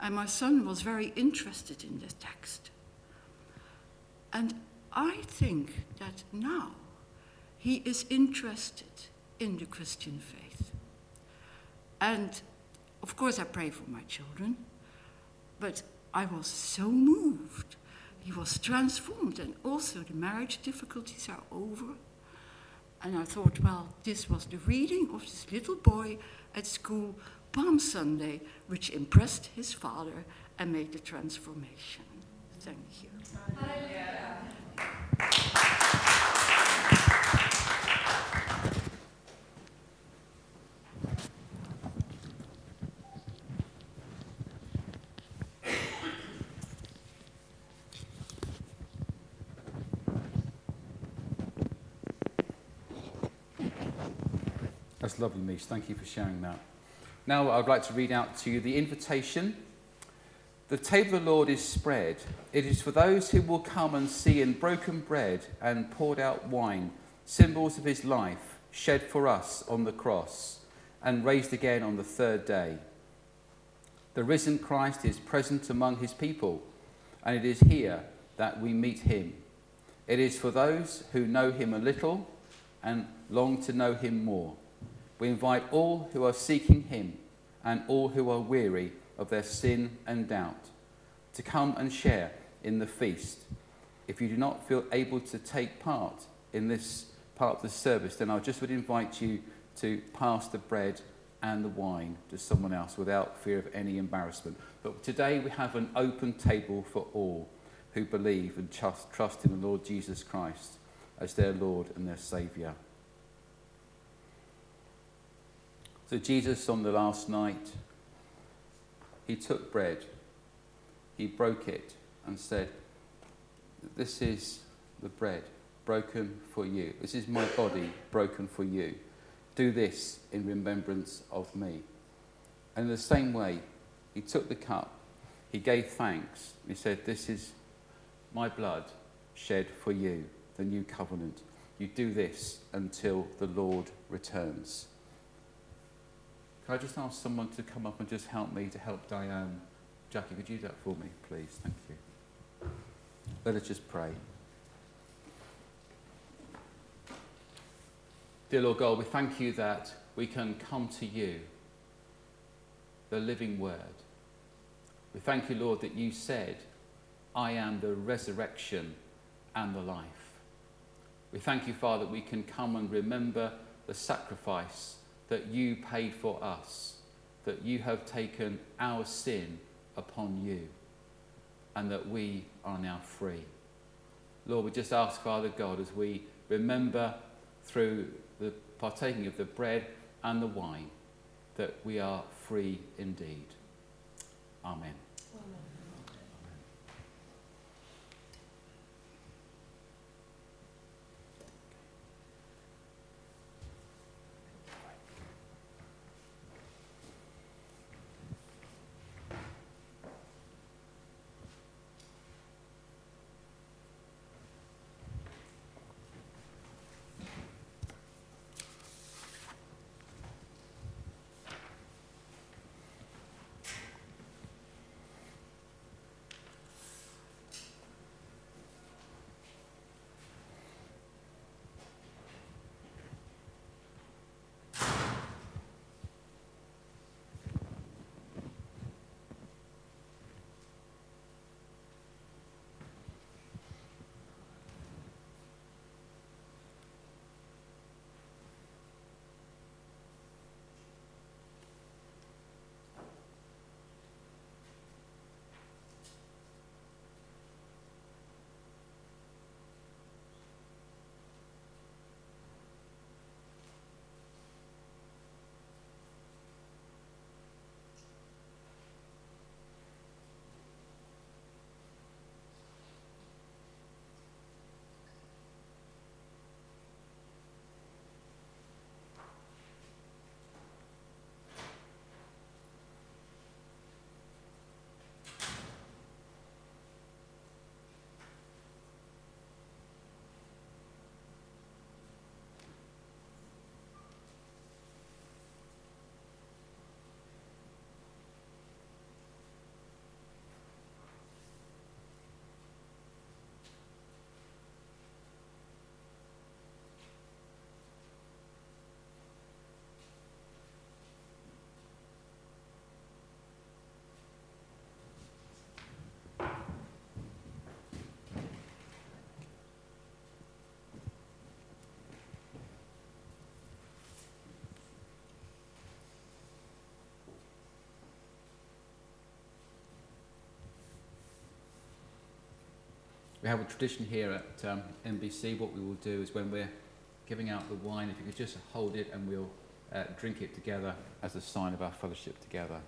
And my son was very interested in the text. And I think that now he is interested in the Christian faith. And of course, I pray for my children, but I was so moved. He was transformed, and also the marriage difficulties are over. And I thought, well, this was the reading of this little boy at school, Palm Sunday, which impressed his father and made the transformation. Thank you. That's lovely, Mish. Thank you for sharing that. Now, I'd like to read out to you the invitation. The table of the Lord is spread. It is for those who will come and see in broken bread and poured out wine, symbols of his life shed for us on the cross and raised again on the third day. The risen Christ is present among his people, and it is here that we meet him. It is for those who know him a little and long to know him more. We invite all who are seeking him and all who are weary of their sin and doubt to come and share in the feast. If you do not feel able to take part in this part of the service, then I just would invite you to pass the bread and the wine to someone else without fear of any embarrassment. But today we have an open table for all who believe and trust, in the Lord Jesus Christ as their Lord and their Saviour. So, Jesus, on the last night, he took bread he broke it and said, This is the bread broken for you. This is my body broken for you. Do this in remembrance of me. And in the same way, he took the cup, he gave thanks, he said, This is my blood shed for you, the new covenant. You do this until the Lord returns. Can I just ask someone to come up and just help me to help Diane? Jackie, could you do that for me, please? Thank you. Let us just pray. Dear Lord God, we thank you that we can come to you, the living word. We thank you, Lord, that you said, I am the resurrection and the life. We thank you, Father, that we can come and remember the sacrifice that you paid for us, that you have taken our sin upon you, and that we are now free. Lord, we just ask, Father God, as we remember through the partaking of the bread and the wine, that we are free indeed. Amen. We have a tradition here at um, NBC. What we will do is when we're giving out the wine, if you could just hold it and we'll uh, drink it together as a sign of our fellowship together.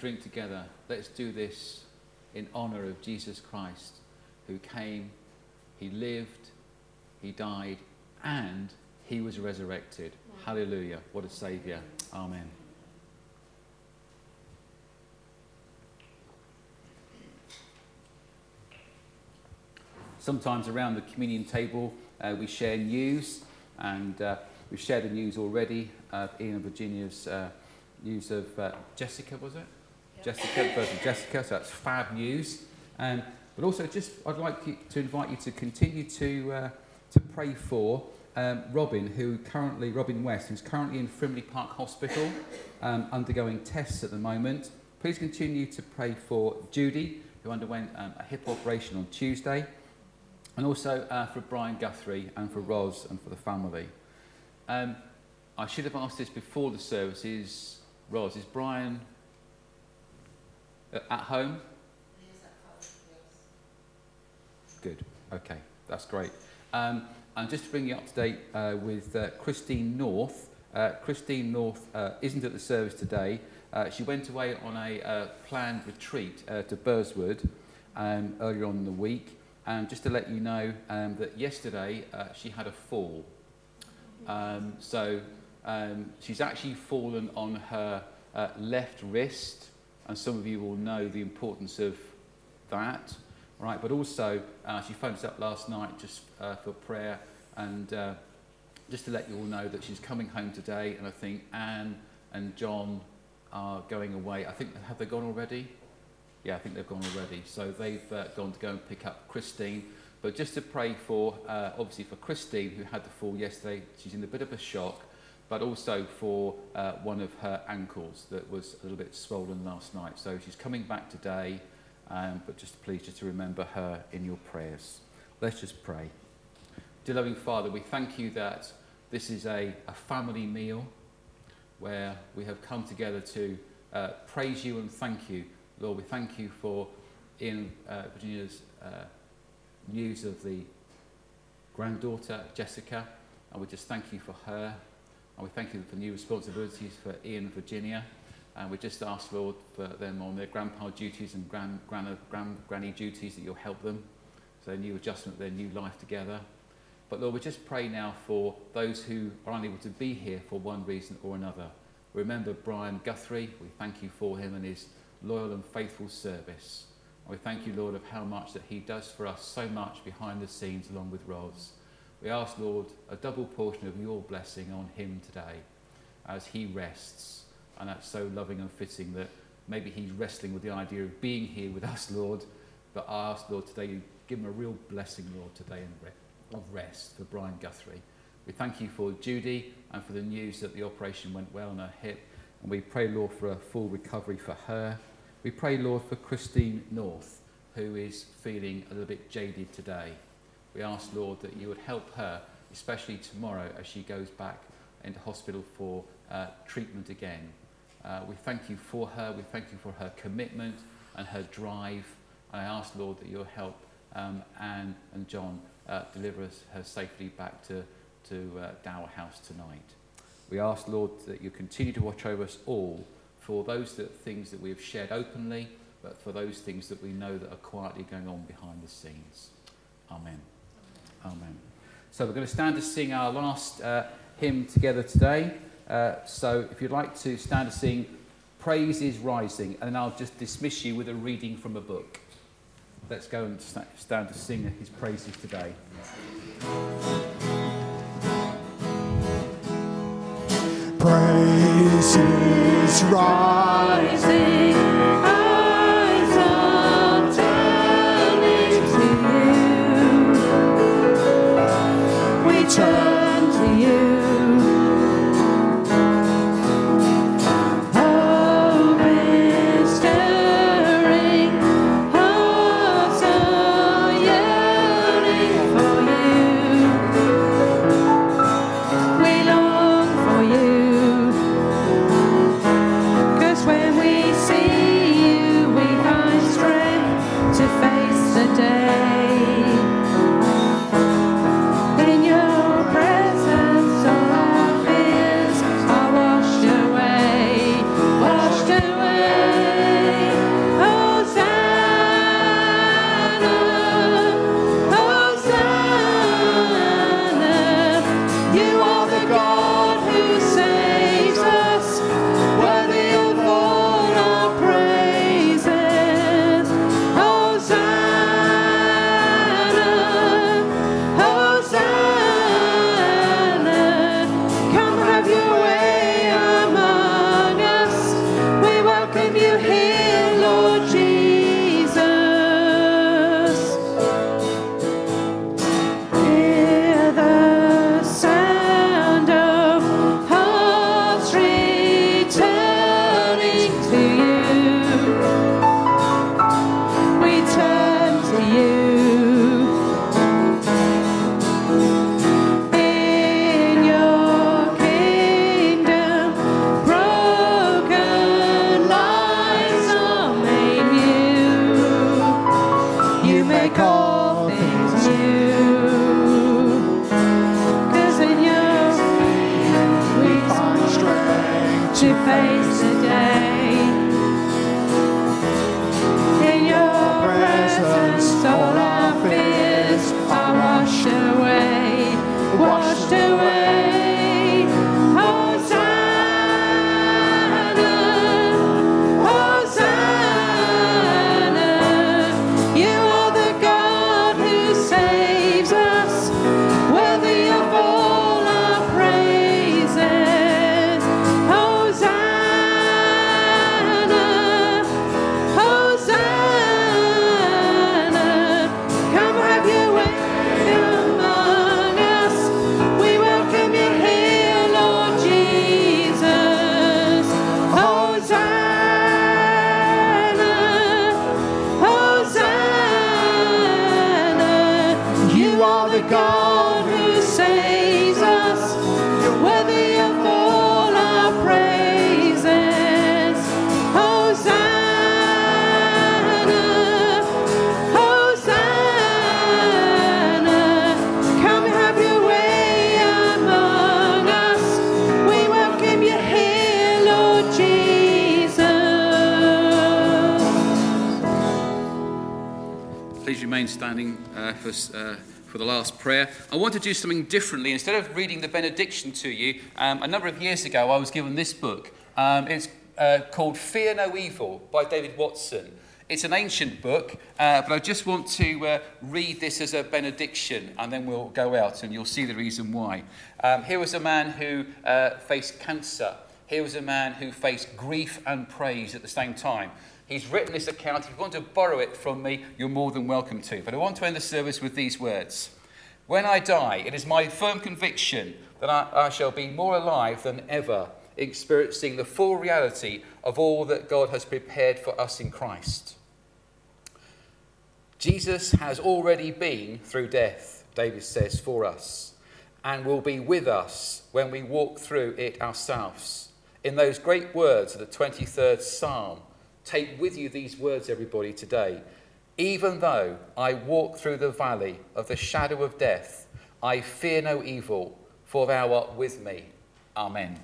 Drink together, let's do this in honor of Jesus Christ, who came, he lived, he died, and he was resurrected. Hallelujah. What a Saviour. Amen. Sometimes around the communion table, uh, we share news, and uh, we've shared the news already of Ian and Virginia's uh, news of uh, Jessica, was it? Jessica, birth of Jessica, so that's fab news. Um, but also, just I'd like to invite you to continue to, uh, to pray for um, Robin, who currently, Robin West, who's currently in Frimley Park Hospital, um, undergoing tests at the moment. Please continue to pray for Judy, who underwent um, a hip operation on Tuesday, and also uh, for Brian Guthrie and for Roz and for the family. Um, I should have asked this before the service. Is Roz, is Brian uh, at home? Good. Okay, that's great. Um, and just to bring you up to date uh, with uh, Christine North. Uh, Christine North uh, isn't at the service today. Uh, she went away on a uh, planned retreat uh, to Burrswood um, earlier on in the week. And just to let you know um, that yesterday uh, she had a fall. Um, so um, she's actually fallen on her uh, left wrist, and some of you will know the importance of that, right? But also, uh, she phoned us up last night just uh, for prayer, and uh, just to let you all know that she's coming home today, and I think Anne and John are going away. I think have they gone already? Yeah, I think they've gone already. So they've uh, gone to go and pick up Christine. But just to pray for, uh, obviously for Christine, who had the fall yesterday, she's in a bit of a shock, but also for uh, one of her ankles that was a little bit swollen last night. So she's coming back today, um, but just please just to remember her in your prayers. Let's just pray. Dear loving Father, we thank you that this is a, a family meal where we have come together to uh, praise you and thank you. Lord, we thank you for Ian uh, Virginia's uh, news of the granddaughter, Jessica, and we just thank you for her. And we thank you for new responsibilities for Ian and Virginia. And we just ask, Lord, for them on their grandpa duties and grand, gran, grand, granny duties that you'll help them. So, new adjustment, their new life together. But Lord, we just pray now for those who are unable to be here for one reason or another. Remember Brian Guthrie. We thank you for him and his loyal and faithful service. And we thank you, Lord, of how much that he does for us so much behind the scenes along with Ros. We ask, Lord, a double portion of your blessing on him today as he rests. And that's so loving and fitting that maybe he's wrestling with the idea of being here with us, Lord. But I ask, Lord, today you give him a real blessing, Lord, today of rest for Brian Guthrie. We thank you for Judy and for the news that the operation went well on her hip. And we pray, Lord, for a full recovery for her. We pray, Lord, for Christine North, who is feeling a little bit jaded today. We ask, Lord, that you would help her, especially tomorrow as she goes back into hospital for uh, treatment again. Uh, we thank you for her. We thank you for her commitment and her drive. And I ask, Lord, that you'll help um, Anne and John uh, deliver us, her safely back to, to uh, Dower House tonight. We ask, Lord, that you continue to watch over us all for those that, things that we have shared openly, but for those things that we know that are quietly going on behind the scenes. Amen. Amen. So we're going to stand to sing our last uh, hymn together today. Uh, so if you'd like to stand to sing Praise is Rising, and I'll just dismiss you with a reading from a book. Let's go and stand to sing his praises today. Praise is rising. Do something differently. Instead of reading the benediction to you, um, a number of years ago I was given this book. Um, it's uh, called Fear No Evil by David Watson. It's an ancient book, uh, but I just want to uh, read this as a benediction and then we'll go out and you'll see the reason why. Um, here was a man who uh, faced cancer. Here was a man who faced grief and praise at the same time. He's written this account. If you want to borrow it from me, you're more than welcome to. But I want to end the service with these words When I die, it is my firm conviction that I, I shall be more alive than ever, experiencing the full reality of all that God has prepared for us in Christ. Jesus has already been through death, David says, for us, and will be with us when we walk through it ourselves. In those great words of the 23rd Psalm, take with you these words, everybody, today. Even though I walk through the valley of the shadow of death, I fear no evil, for thou art with me. Amen.